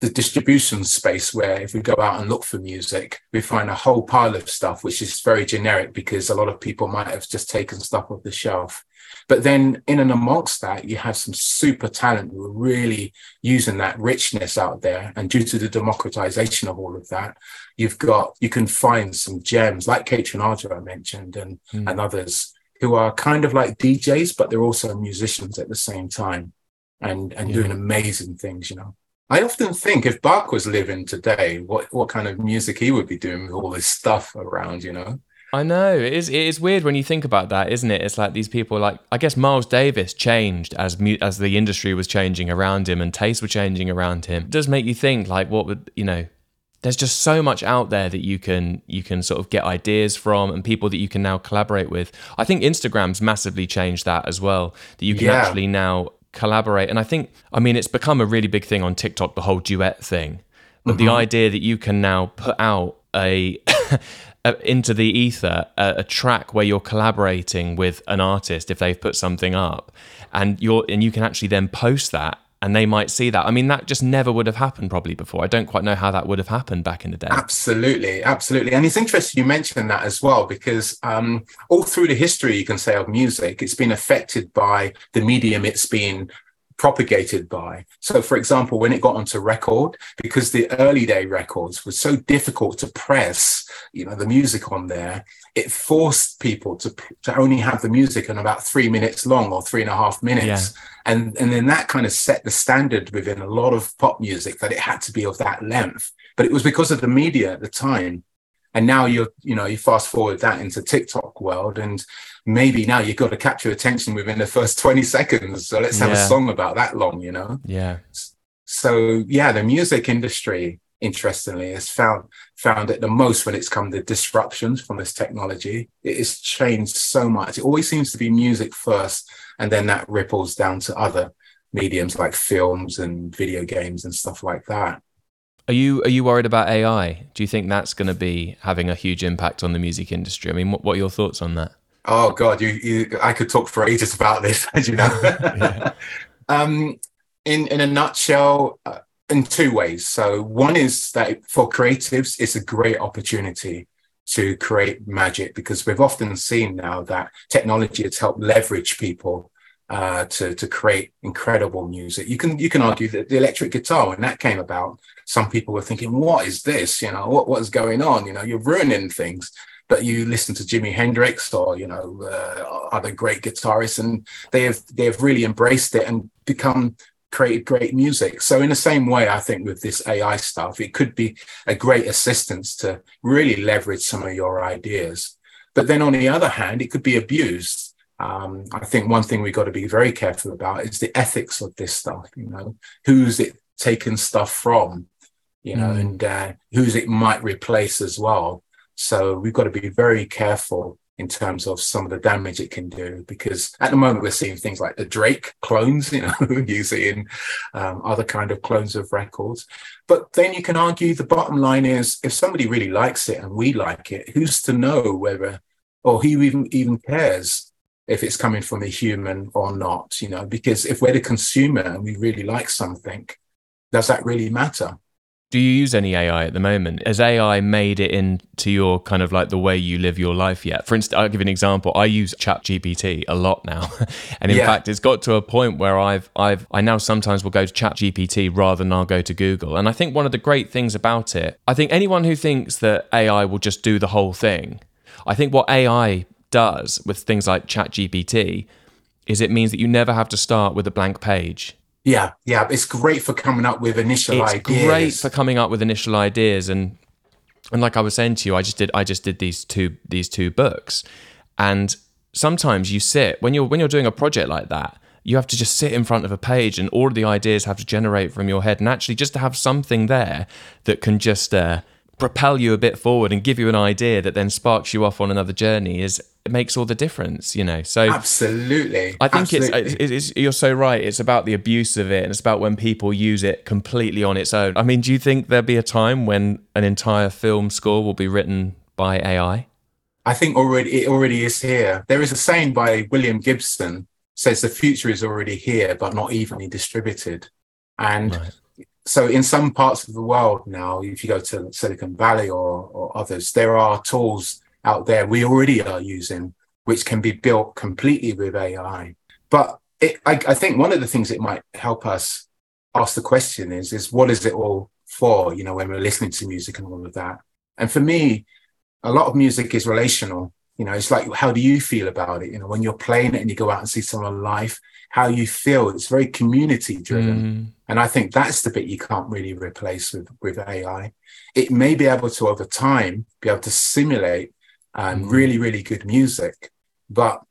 the distribution space where if we go out and look for music, we find a whole pile of stuff which is very generic because a lot of people might have just taken stuff off the shelf. But then in and amongst that, you have some super talent who are really using that richness out there. And due to the democratization of all of that, you've got you can find some gems like Kaytranada I mentioned and, mm. and others who are kind of like DJs, but they're also musicians at the same time and and yeah. doing amazing things, you know. I often think if Bach was living today, what what kind of music he would be doing with all this stuff around, you know? I know it is. It is weird when you think about that, isn't it? It's like these people, like I guess Miles Davis changed as as the industry was changing around him and tastes were changing around him. It does make you think, like, what would you know? There's just so much out there that you can you can sort of get ideas from and people that you can now collaborate with. I think Instagram's massively changed that as well. That you can yeah. actually now collaborate. And I think, I mean, it's become a really big thing on TikTok, the whole duet thing. But mm-hmm. the idea that you can now put out [LAUGHS] a into the ether a, a, track where you're collaborating with an artist if they've put something up, and you're and you can actually then post that and they might see that. I mean, that just never would have happened probably before. I don't quite know how that would have happened back in the day. Absolutely, absolutely. And it's interesting you mentioned that as well, because um, all through the history, you can say, of music, it's been affected by the medium it's been propagated by. So, for example, when it got onto record, because the early day records were so difficult to press, you know, the music on there, it forced people to to only have the music in about three minutes long or three and a half minutes. Yeah. And, and then that kind of set the standard within a lot of pop music that it had to be of that length. But it was because of the media at the time and now you're you know you fast forward that into tiktok world and maybe now you've got to capture attention within the first [LAUGHS] 20 seconds so let's have yeah. a song about that long you know yeah so yeah the music industry interestingly has found found it the most when it's come to disruptions from this technology it has changed so much it always seems to be music first and then that ripples down to other mediums like films and video games and stuff like that are you are you worried about AI? Do you think that's going to be having a huge impact on the music industry? I mean, what, what are your thoughts on that? Oh God, you, you I could talk for ages about this, [LAUGHS] as you know. [LAUGHS] um, in in a nutshell, uh, in two ways. So one is that for creatives, it's a great opportunity to create magic because we've often seen now that technology has helped leverage people uh, to to create incredible music. You can you can argue that the electric guitar when that came about some people were thinking, what is this? You know, what, what is going on? You know, you're ruining things. But you listen to Jimi Hendrix or, you know, uh, other great guitarists, and they have they have really embraced it and become created great music. So in the same way, I think with this AI stuff, it could be a great assistance to really leverage some of your ideas. But then on the other hand, it could be abused. Um, I think one thing we've got to be very careful about is the ethics of this stuff. You know, who's it taken stuff from? you know, mm. and uh, whose it might replace as well. So we've got to be very careful in terms of some of the damage it can do because at the moment we're seeing things like the Drake clones, [LAUGHS] you know, using um, other kind of clones of records. But then you can argue the bottom line is if somebody really likes it and we like it, who's to know whether or who even even cares if it's coming from a human or not, you know, because if we're the consumer and we really like something, does that really matter? Do you use any AI at the moment? Has AI made it into your kind of like the way you live your life yet? For instance, I'll give you an example. I use ChatGPT a lot now. [LAUGHS] and in yeah. fact, it's got to a point where I've I've I now sometimes will go to ChatGPT rather than I'll go to Google. And I think one of the great things about it, I think anyone who thinks that AI will just do the whole thing, I think what AI does with things like ChatGPT is it means that you never have to start with a blank page yeah, yeah, it's great for coming up with initial ideas. it's ideas. great for coming up with initial ideas, and and like I was saying to you, I just did I just did these two these two books, and sometimes you sit when you're when you're doing a project like that, you have to just sit in front of a page, and all of the ideas have to generate from your head, and actually just to have something there that can just uh, propel you a bit forward and give you an idea that then sparks you off on another journey is it makes all the difference, you know. So absolutely, I think absolutely. It's, it's, it's you're so right. It's about the abuse of it, and it's about when people use it completely on its own. I mean, do you think there'll be a time when an entire film score will be written by AI? I think already it already is here. There is a saying by William Gibson says the future is already here, but not evenly distributed. And right. so, in some parts of the world now, if you go to Silicon Valley or, or others, there are tools out there we already are using which can be built completely with AI. But it, I, I think one of the things it might help us ask the question is, is what is it all for? You know, when we're listening to music and all of that. And for me, a lot of music is relational. You know, it's like, how do you feel about it? You know, when you're playing it and you go out and see someone live, how you feel. It's very community driven. Mm. And I think that's the bit you can't really replace with, with AI. It may be able to, over time, be able to simulate mm. really, really good music. But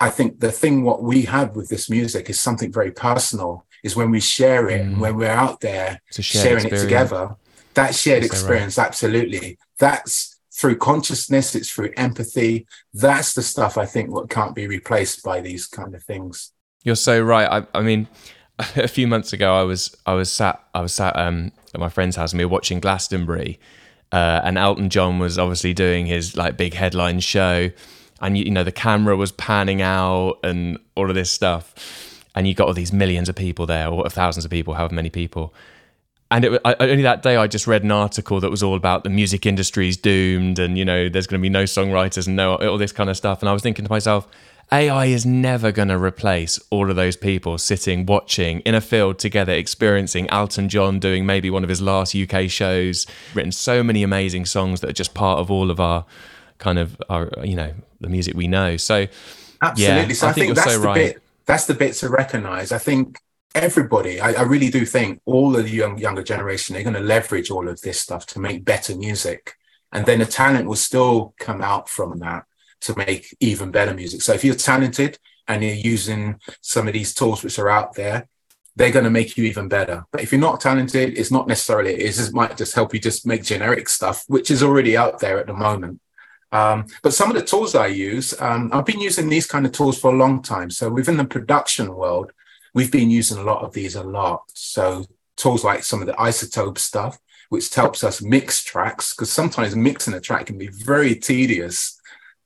I think the thing what we have with this music is something very personal. Is when we share it, mm. when we're out there sharing experience. it together. That shared experience, right. absolutely. That's through consciousness. It's through empathy. That's the stuff I think what can't be replaced by these kind of things. You're so right. I, I mean, [LAUGHS] a few months ago, I was I was sat I was sat um, at my friend's house and we were watching Glastonbury, uh, and Elton John was obviously doing his like big headline show, and you, know the camera was panning out and all of this stuff, and you got all these millions of people there, or thousands of people, however many people. And it, I, only that day, I just read an article that was all about the music industry's doomed, and you know, there's going to be no songwriters and no all this kind of stuff. And I was thinking to myself, AI is never going to replace all of those people sitting, watching in a field together, experiencing Elton John doing maybe one of his last UK shows, written so many amazing songs that are just part of all of our kind of our, you know, the music we know. So, absolutely. Yeah, so I, think that's so the right. bit. That's the bit to recognise. I think everybody, I, I, really do think all of the young, younger generation, they're going to leverage all of this stuff to make better music. And then the talent will still come out from that to make even better music. So if you're talented and you're using some of these tools which are out there, they're going to make you even better. But if you're not talented, it's not necessarily it, it might just help you just make generic stuff, which is already out there at the moment. Um, but some of the tools I use, um, I've been using these kind of tools for a long time. So within the production world, we've been using a lot of these a lot. So tools like some of the iZotope stuff, which helps us mix tracks, because sometimes mixing a track can be very tedious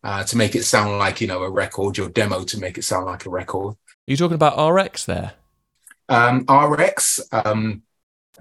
uh, to make it sound like you know a record, your demo to make it sound like a record. Are you talking about RX there? Um, RX. Um,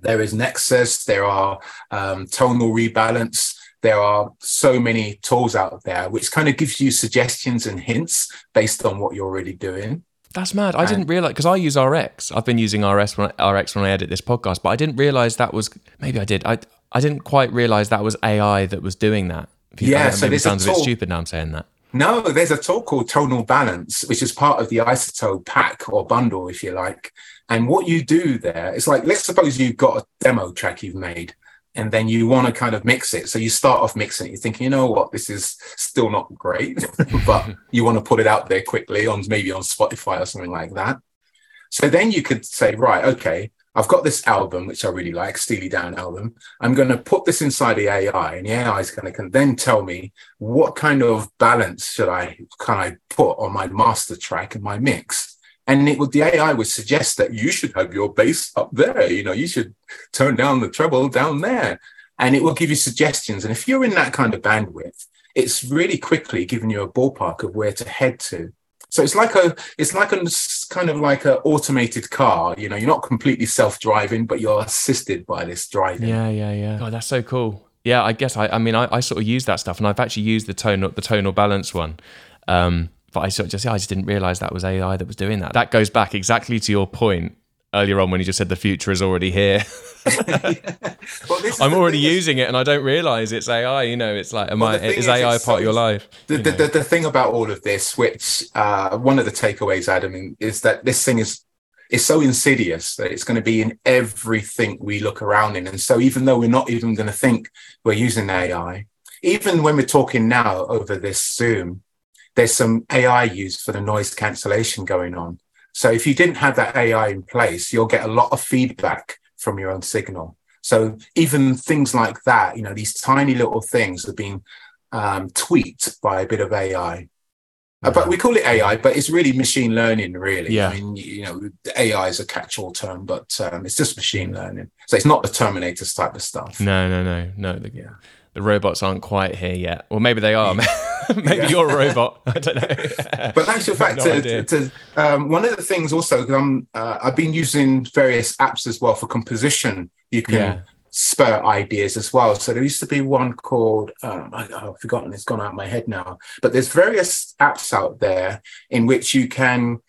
there is Nexus. There are um, tonal rebalance. There are so many tools out there, which kind of gives you suggestions and hints based on what you're already doing. That's mad. I and, didn't realize because I use RX. I've been using RS when, RX when I edit this podcast, but I didn't realize that was maybe I did. I I didn't quite realize that was AI that was doing that yeah, so this sounds a, tool, a bit stupid now. I'm saying that. No, there's a tool called Tonal Balance, which is part of the iZotope pack or bundle, if you like. And what you do there is like, let's suppose you've got a demo track you've made, and then you want to kind of mix it. So you start off mixing it. You're thinking, you know what, this is still not great, [LAUGHS] but you want to put it out there quickly on maybe on Spotify or something like that. So then you could say, right, okay, I've got this album, which I really like, Steely Dan album. I'm going to put this inside the AI, and the AI is going to then tell me what kind of balance should I can I put on my master track and my mix. And it would the AI would suggest that you should have your bass up there. You know, you should turn down the treble down there, and it will give you suggestions. And if you're in that kind of bandwidth, it's really quickly giving you a ballpark of where to head to. So it's like a it's like a kind of like an automated car. You know, you're not completely self-driving, but you're assisted by this driving. Yeah, yeah, yeah. Oh, that's so cool. Yeah, I guess I I mean I, I sort of use that stuff, and I've actually used the tonal the tonal balance one. Um, but I sort of just I just didn't realize that was AI that was doing that. That goes back exactly to your point earlier on when you just said the future is already here. [LAUGHS] well, I'm already using it and I don't realize it's AI. You know, it's like, am well, I, is, is AI part so, of your life? The, the, the, the, thing about all of this, which uh, one of the takeaways, Adam, is that this thing is is so insidious that it's going to be in everything we look around in. And so even though we're not even going to think we're using AI, even when we're talking now over this Zoom, there's some AI used for the noise cancellation going on. So if you didn't have that AI in place, you'll get a lot of feedback from your own signal. So even things like that, you know, these tiny little things have been um, tweaked by a bit of AI. Uh, but we call it AI, but it's really machine learning, really. Yeah. I mean, you know, AI is a catch-all term, but um, it's just machine learning. So it's not the Terminator type of stuff. No, no, no, no. The, yeah. The robots aren't quite here yet. Well, maybe they are. [LAUGHS] maybe yeah. you're a robot. [LAUGHS] I don't know. [LAUGHS] but that's your fact. No to, to um, one of the things also, um, uh, I've been using various apps as well for composition. You can yeah spur ideas as well. So there used to be one called um, I, have forgotten; it's gone out of my head now. But there's various apps out there in which you can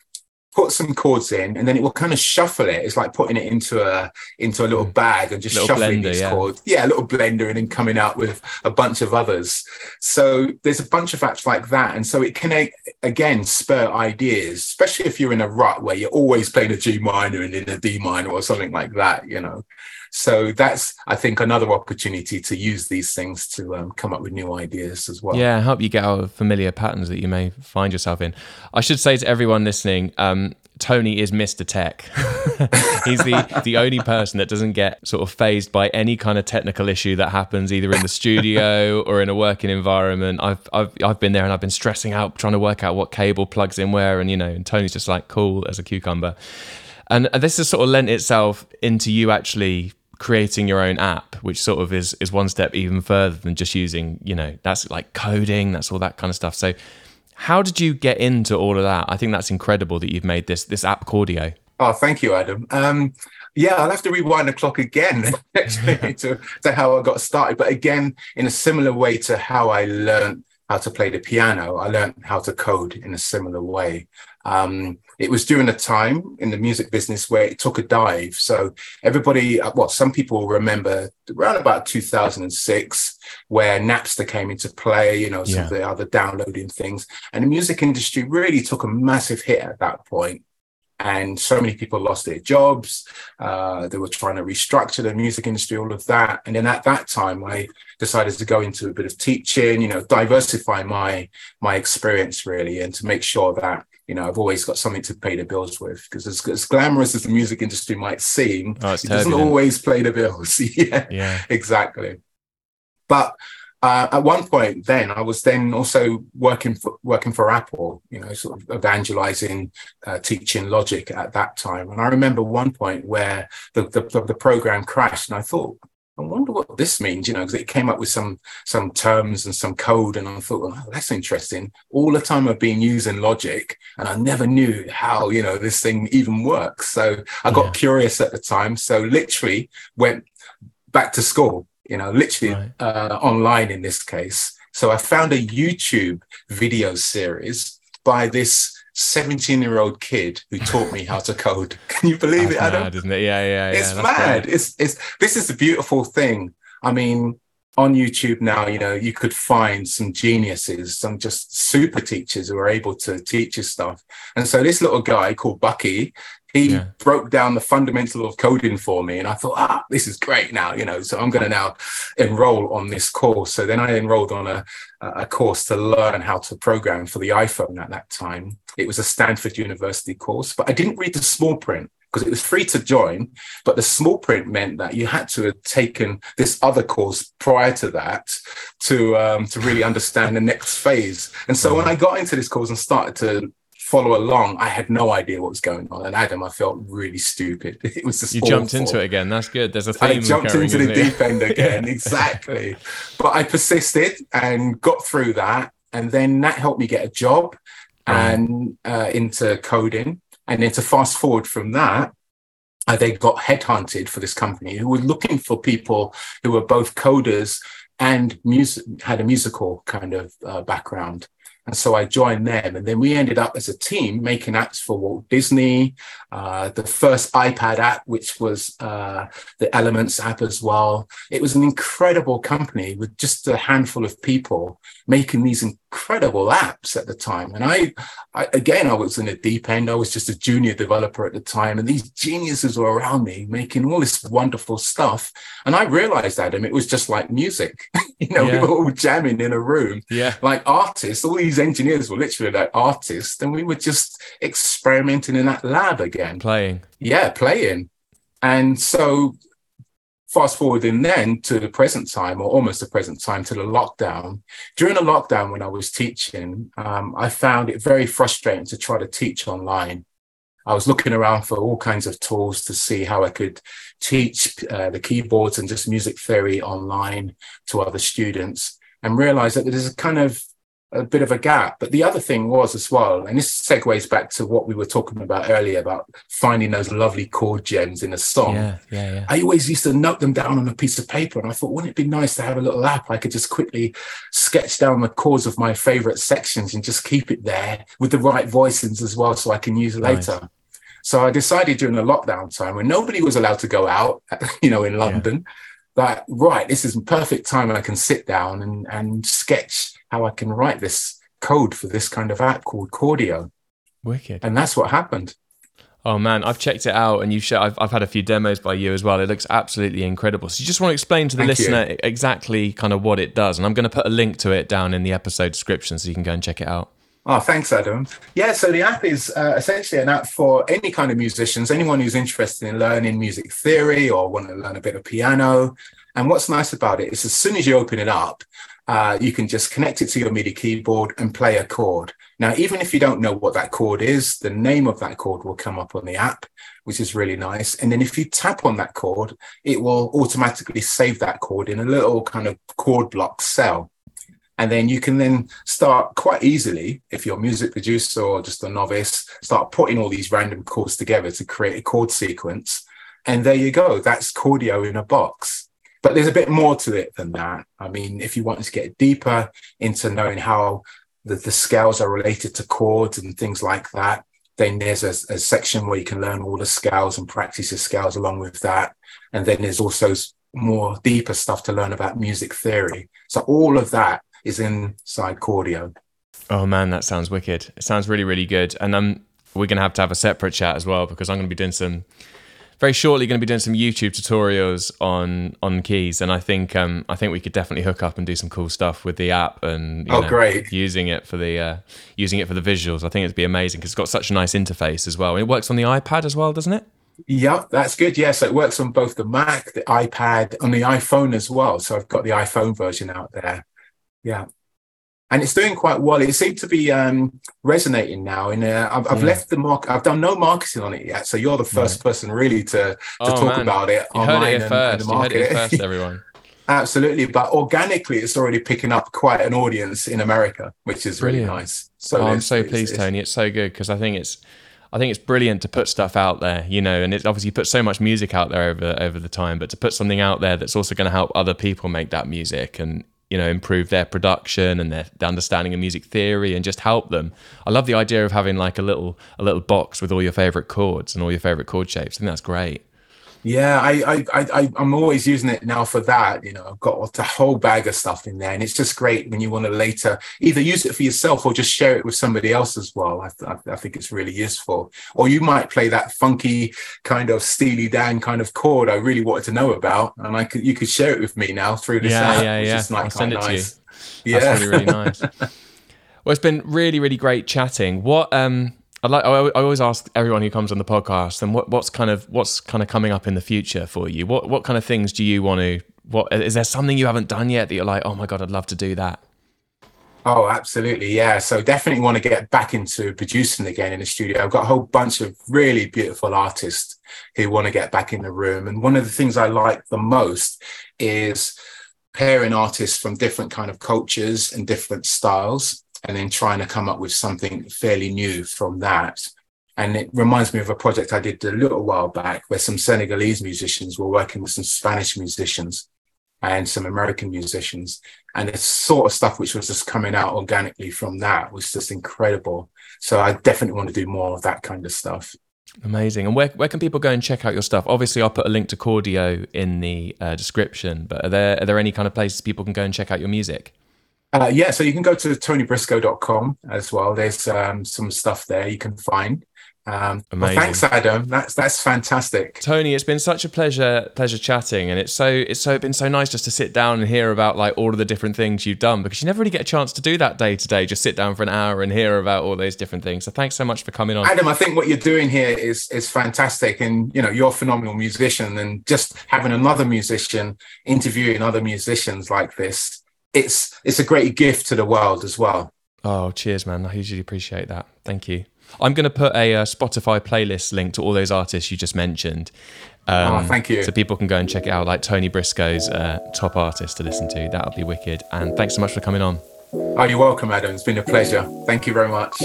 put some chords in, and then it will kind of shuffle it. It's like putting it into a into a little hmm. bag and just little shuffling blender, these yeah. chords. Yeah, a little blender, and then coming out with a bunch of others. So there's a bunch of apps like that, and so it can again spur ideas, especially if you're in a rut where you're always playing a G minor and in a D minor or something like that. You know, so that's i think another opportunity to use these things to um, come up with new ideas as well yeah help you get out of familiar patterns that you may find yourself in i should say to everyone listening um, Tony is Mr. Tech. [LAUGHS] He's the the only person that doesn't get sort of phased by any kind of technical issue that happens either in the studio [LAUGHS] or in a working environment. I've I've I've been there and I've been stressing out trying to work out what cable plugs in where and you know, and Tony's just like cool as a cucumber. And this has sort of lent itself into you actually creating your own app, which sort of is is one step even further than just using, you know, that's like coding, that's all that kind of stuff. So how did you get into all of that? I think that's incredible that you've made this this app Chordio. Oh, thank you, Adam. Um, yeah, I'll have to rewind the clock again [LAUGHS] [LAUGHS] to, to how I got started. But again, in a similar way to how I learned how to play the piano, I learned how to code in a similar way. Um, it was during a time in the music business where it took a dive. So everybody, uh, well, some people remember around about 2006 where Napster came into play, you know, some yeah. of the other downloading things. And the music industry really took a massive hit at that point and so many people lost their jobs. Uh, they were trying to restructure the music industry, all of that. And then at that time, I decided to go into a bit of teaching, you know, diversify my my experience really, and to make sure that you know I've always got something to pay the bills with. Because as, as glamorous as the music industry might seem, oh, it doesn't always pay the bills. [LAUGHS] yeah, yeah, exactly. But uh, at one point, then I was then also working for working for Apple, you know, sort of evangelizing, uh, teaching Logic at that time. And I remember one point where the, the the program crashed, and I thought, I wonder what this means, you know, because it came up with some some terms and some code, and I thought, oh, that's interesting. All the time I've been using Logic, and I never knew how you know this thing even works. So I got yeah. curious at the time. So literally went back to school you know, literally right. uh, online in this case. So I found a YouTube video series by this 17 year old kid who taught me how to code. [LAUGHS] Can you believe That's it, Adam? Mad, isn't it? Yeah, yeah, yeah. It's mad. Great. It's, it's, this is the beautiful thing. I mean, on YouTube now, you know, you could find some geniuses, some just super teachers who are able to teach you stuff. And so this little guy called Bucky, he yeah. broke down the fundamental of coding for me and i thought ah this is great now you know so i'm going to now enroll on this course. So then i enrolled on a, a course to learn how to program for the iphone at that time. It was a stanford university course but i didn't read the small print because it was free to join but the small print meant that you had to have taken this other course prior to that to um, to really understand the next phase. And so when i got into this course and started to follow along, I had no idea what was going on. And Adam, I felt really stupid. [LAUGHS] It was just you awful. jumped into it again. That's good. There's a theme. I jumped into the deep end again, [LAUGHS] exactly. But I persisted and got through that, and then that helped me get a job and uh, into coding. And then to fast forward from that, uh, they got headhunted for this company who were looking for people who were both coders and music had a musical kind of uh, background. And so I joined them. And then we ended up as a team making apps for Walt Disney, uh, the first iPad app, which was uh, the Elements app as well. It was an incredible company with just a handful of people making these incredible apps at the time. And I, I, again, I was in a deep end. I was just a junior developer at the time, and these geniuses were around me making all this wonderful stuff. And I realized, Adam, it was just like music. [LAUGHS] you know, yeah. we were all jamming in a room, yeah, like artists. All these engineers were literally like artists, and we were just experimenting in that lab again, playing. Yeah, playing. And so fast forwarding then to the present time, or almost the present time, to the lockdown. During the lockdown, when I was teaching, um, I found it very frustrating to try to teach online. I was looking around for all kinds of tools to see how I could teach uh, the keyboards and just music theory online to other students and realized that there's a kind of a bit of a gap. But the other thing was as well, and this segues back to what we were talking about earlier about finding those lovely chord gems in a song. Yeah, yeah, yeah. I always used to note them down on a piece of paper, and I thought, wouldn't it be nice to have a little app I could just quickly sketch down the chords of my favorite sections and just keep it there with the right voicings as well, so I can use it nice. later. So I decided during the lockdown time when nobody was allowed to go out, [LAUGHS] you know, in London, yeah. that right, this is perfect time I can sit down and and sketch how I can write this code for this kind of app called Chordio. Wicked. And that's what happened. Oh man, I've checked it out, and you've sh- I've, I've had a few demos by you as well. It looks absolutely incredible. So you just want to explain to the Thank listener you. exactly kind of what it does, and I'm going to put a link to it down in the episode description so you can go and check it out. Oh, thanks, Adam. Yeah, so the app is uh, essentially an app for any kind of musicians, anyone who's interested in learning music theory or want to learn a bit of piano. And what's nice about it is as soon as you open it up, uh, you can just connect it to your MIDI keyboard and play a chord. Now, even if you don't know what that chord is, the name of that chord will come up on the app, which is really nice. And then if you tap on that chord, it will automatically save that chord in a little kind of chord block cell. And then you can then start quite easily, if you're a music producer or just a novice, start putting all these random chords together to create a chord sequence. And there you go. That's Chordio in a box. But there's a bit more to it than that. I mean, if you want to get deeper into knowing how the, the scales are related to chords and things like that, then there's a, a, section where you can learn all the scales and practice the scales along with that. And then there's also more deeper stuff to learn about music theory. So all of that is inside Chordio. Oh man, that sounds wicked. It sounds really, really good. And um, we're going to have to have a separate chat as well because I'm going to be doing some very shortly going to be doing some YouTube tutorials on on keys, and I think um, I think we could definitely hook up and do some cool stuff with the app and oh know, great using it for the uh, using it for the visuals. I think it'd be amazing because it's got such a nice interface as well. And it works on the iPad as well, doesn't it? Yeah, that's good. Yeah, so it works on both the Mac, the iPad, on the iPhone as well. So I've got the iPhone version out there. Yeah and it's doing quite well. It seems to be um, resonating now. And uh, I've, I've yeah. left the mark. I've done no marketing on it yet, so you're the first right. person really to to oh, talk man. about it you online heard it and, first. And the market. You heard it first, [LAUGHS] everyone. Absolutely, but organically, it's already picking up quite an audience in America, which is Brilliant. really nice. So oh, I'm so pleased, it's, Tony. It's so good because I think it's. I think it's brilliant to put stuff out there, you know, and it's obviously put so much music out there over over the time, but to put something out there that's also going to help other people make that music and you know improve their production and their, understanding of music theory and just help them. I love the idea of having like a little a little box with all your favorite chords and all your favorite chord shapes. I think that's great yeah, I, I, I, I'm always using it now for that. You know, I've got a whole bag of stuff in there, and it's just great when you want to later either use it for yourself or just share it with somebody else as well. I, I, I think it's really useful. Or you might play that funky kind of Steely Dan kind of chord I really wanted to know about, and I could you could share it with me now through this yeah, app. Yeah, yeah, yeah. I'll send it nice. to you. Yeah, that's really really nice. well, it's been really really great chatting. What um I like. I always ask everyone who comes on the podcast, and what, what's kind of what's kind of coming up in the future for you? What what kind of things do you want to? What is there something you haven't done yet that you're like, oh my god, I'd love to do that? Oh, absolutely, yeah. So definitely want to get back into producing again in the studio. I've got a whole bunch of really beautiful artists who want to get back in the room, and one of the things I like the most is pairing artists from different kind of cultures and different styles and then trying to come up with something fairly new from that. And it reminds me of a project I did a little while back where some Senegalese musicians were working with some Spanish musicians and some American musicians. And the sort of stuff which was just coming out organically from that was just incredible. So I definitely want to do more of that kind of stuff. Amazing. And where, where can people go and check out your stuff? Obviously, I'll put a link to Chordio in the uh, description, but are there, are there any kind of places people can go and check out your music? Uh, yeah, so you can go to tonybriscoe.com as well. There's um, some stuff there you can find. Um, well, thanks, Adam. That's that's fantastic. Tony, it's been such a pleasure pleasure chatting, and it's so it's so been so nice just to sit down and hear about like all of the different things you've done because you never really get a chance to do that day to day. Just sit down for an hour and hear about all those different things. So thanks so much for coming on, Adam. I think what you're doing here is is fantastic, and you know you're a phenomenal musician, and just having another musician interviewing other musicians like this, it's it's a great gift to the world as well. Oh, cheers, man! I hugely appreciate that. Thank you. I'm going to put a, a, uh, Spotify playlist link to all those artists you just mentioned. Um, oh, thank you. So people can go and check it out, like Tony Briscoe's uh, top artist to listen to. That'll be wicked. And thanks so much for coming on. Oh, you're welcome, Adam. It's been a pleasure. Thank you very much.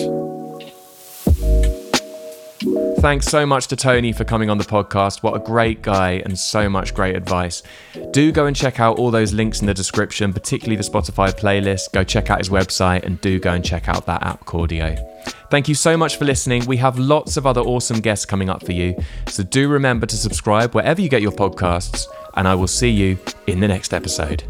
Thanks so much to Tony for coming on the podcast. What a great guy and so much great advice. Do go and check out all those links in the description, particularly the Spotify playlist. Go check out his website and do go and check out that app, Chordio. Thank you so much for listening. We have lots of other awesome guests coming up for you. So do remember to subscribe wherever you get your podcasts, and I will see you in the next episode.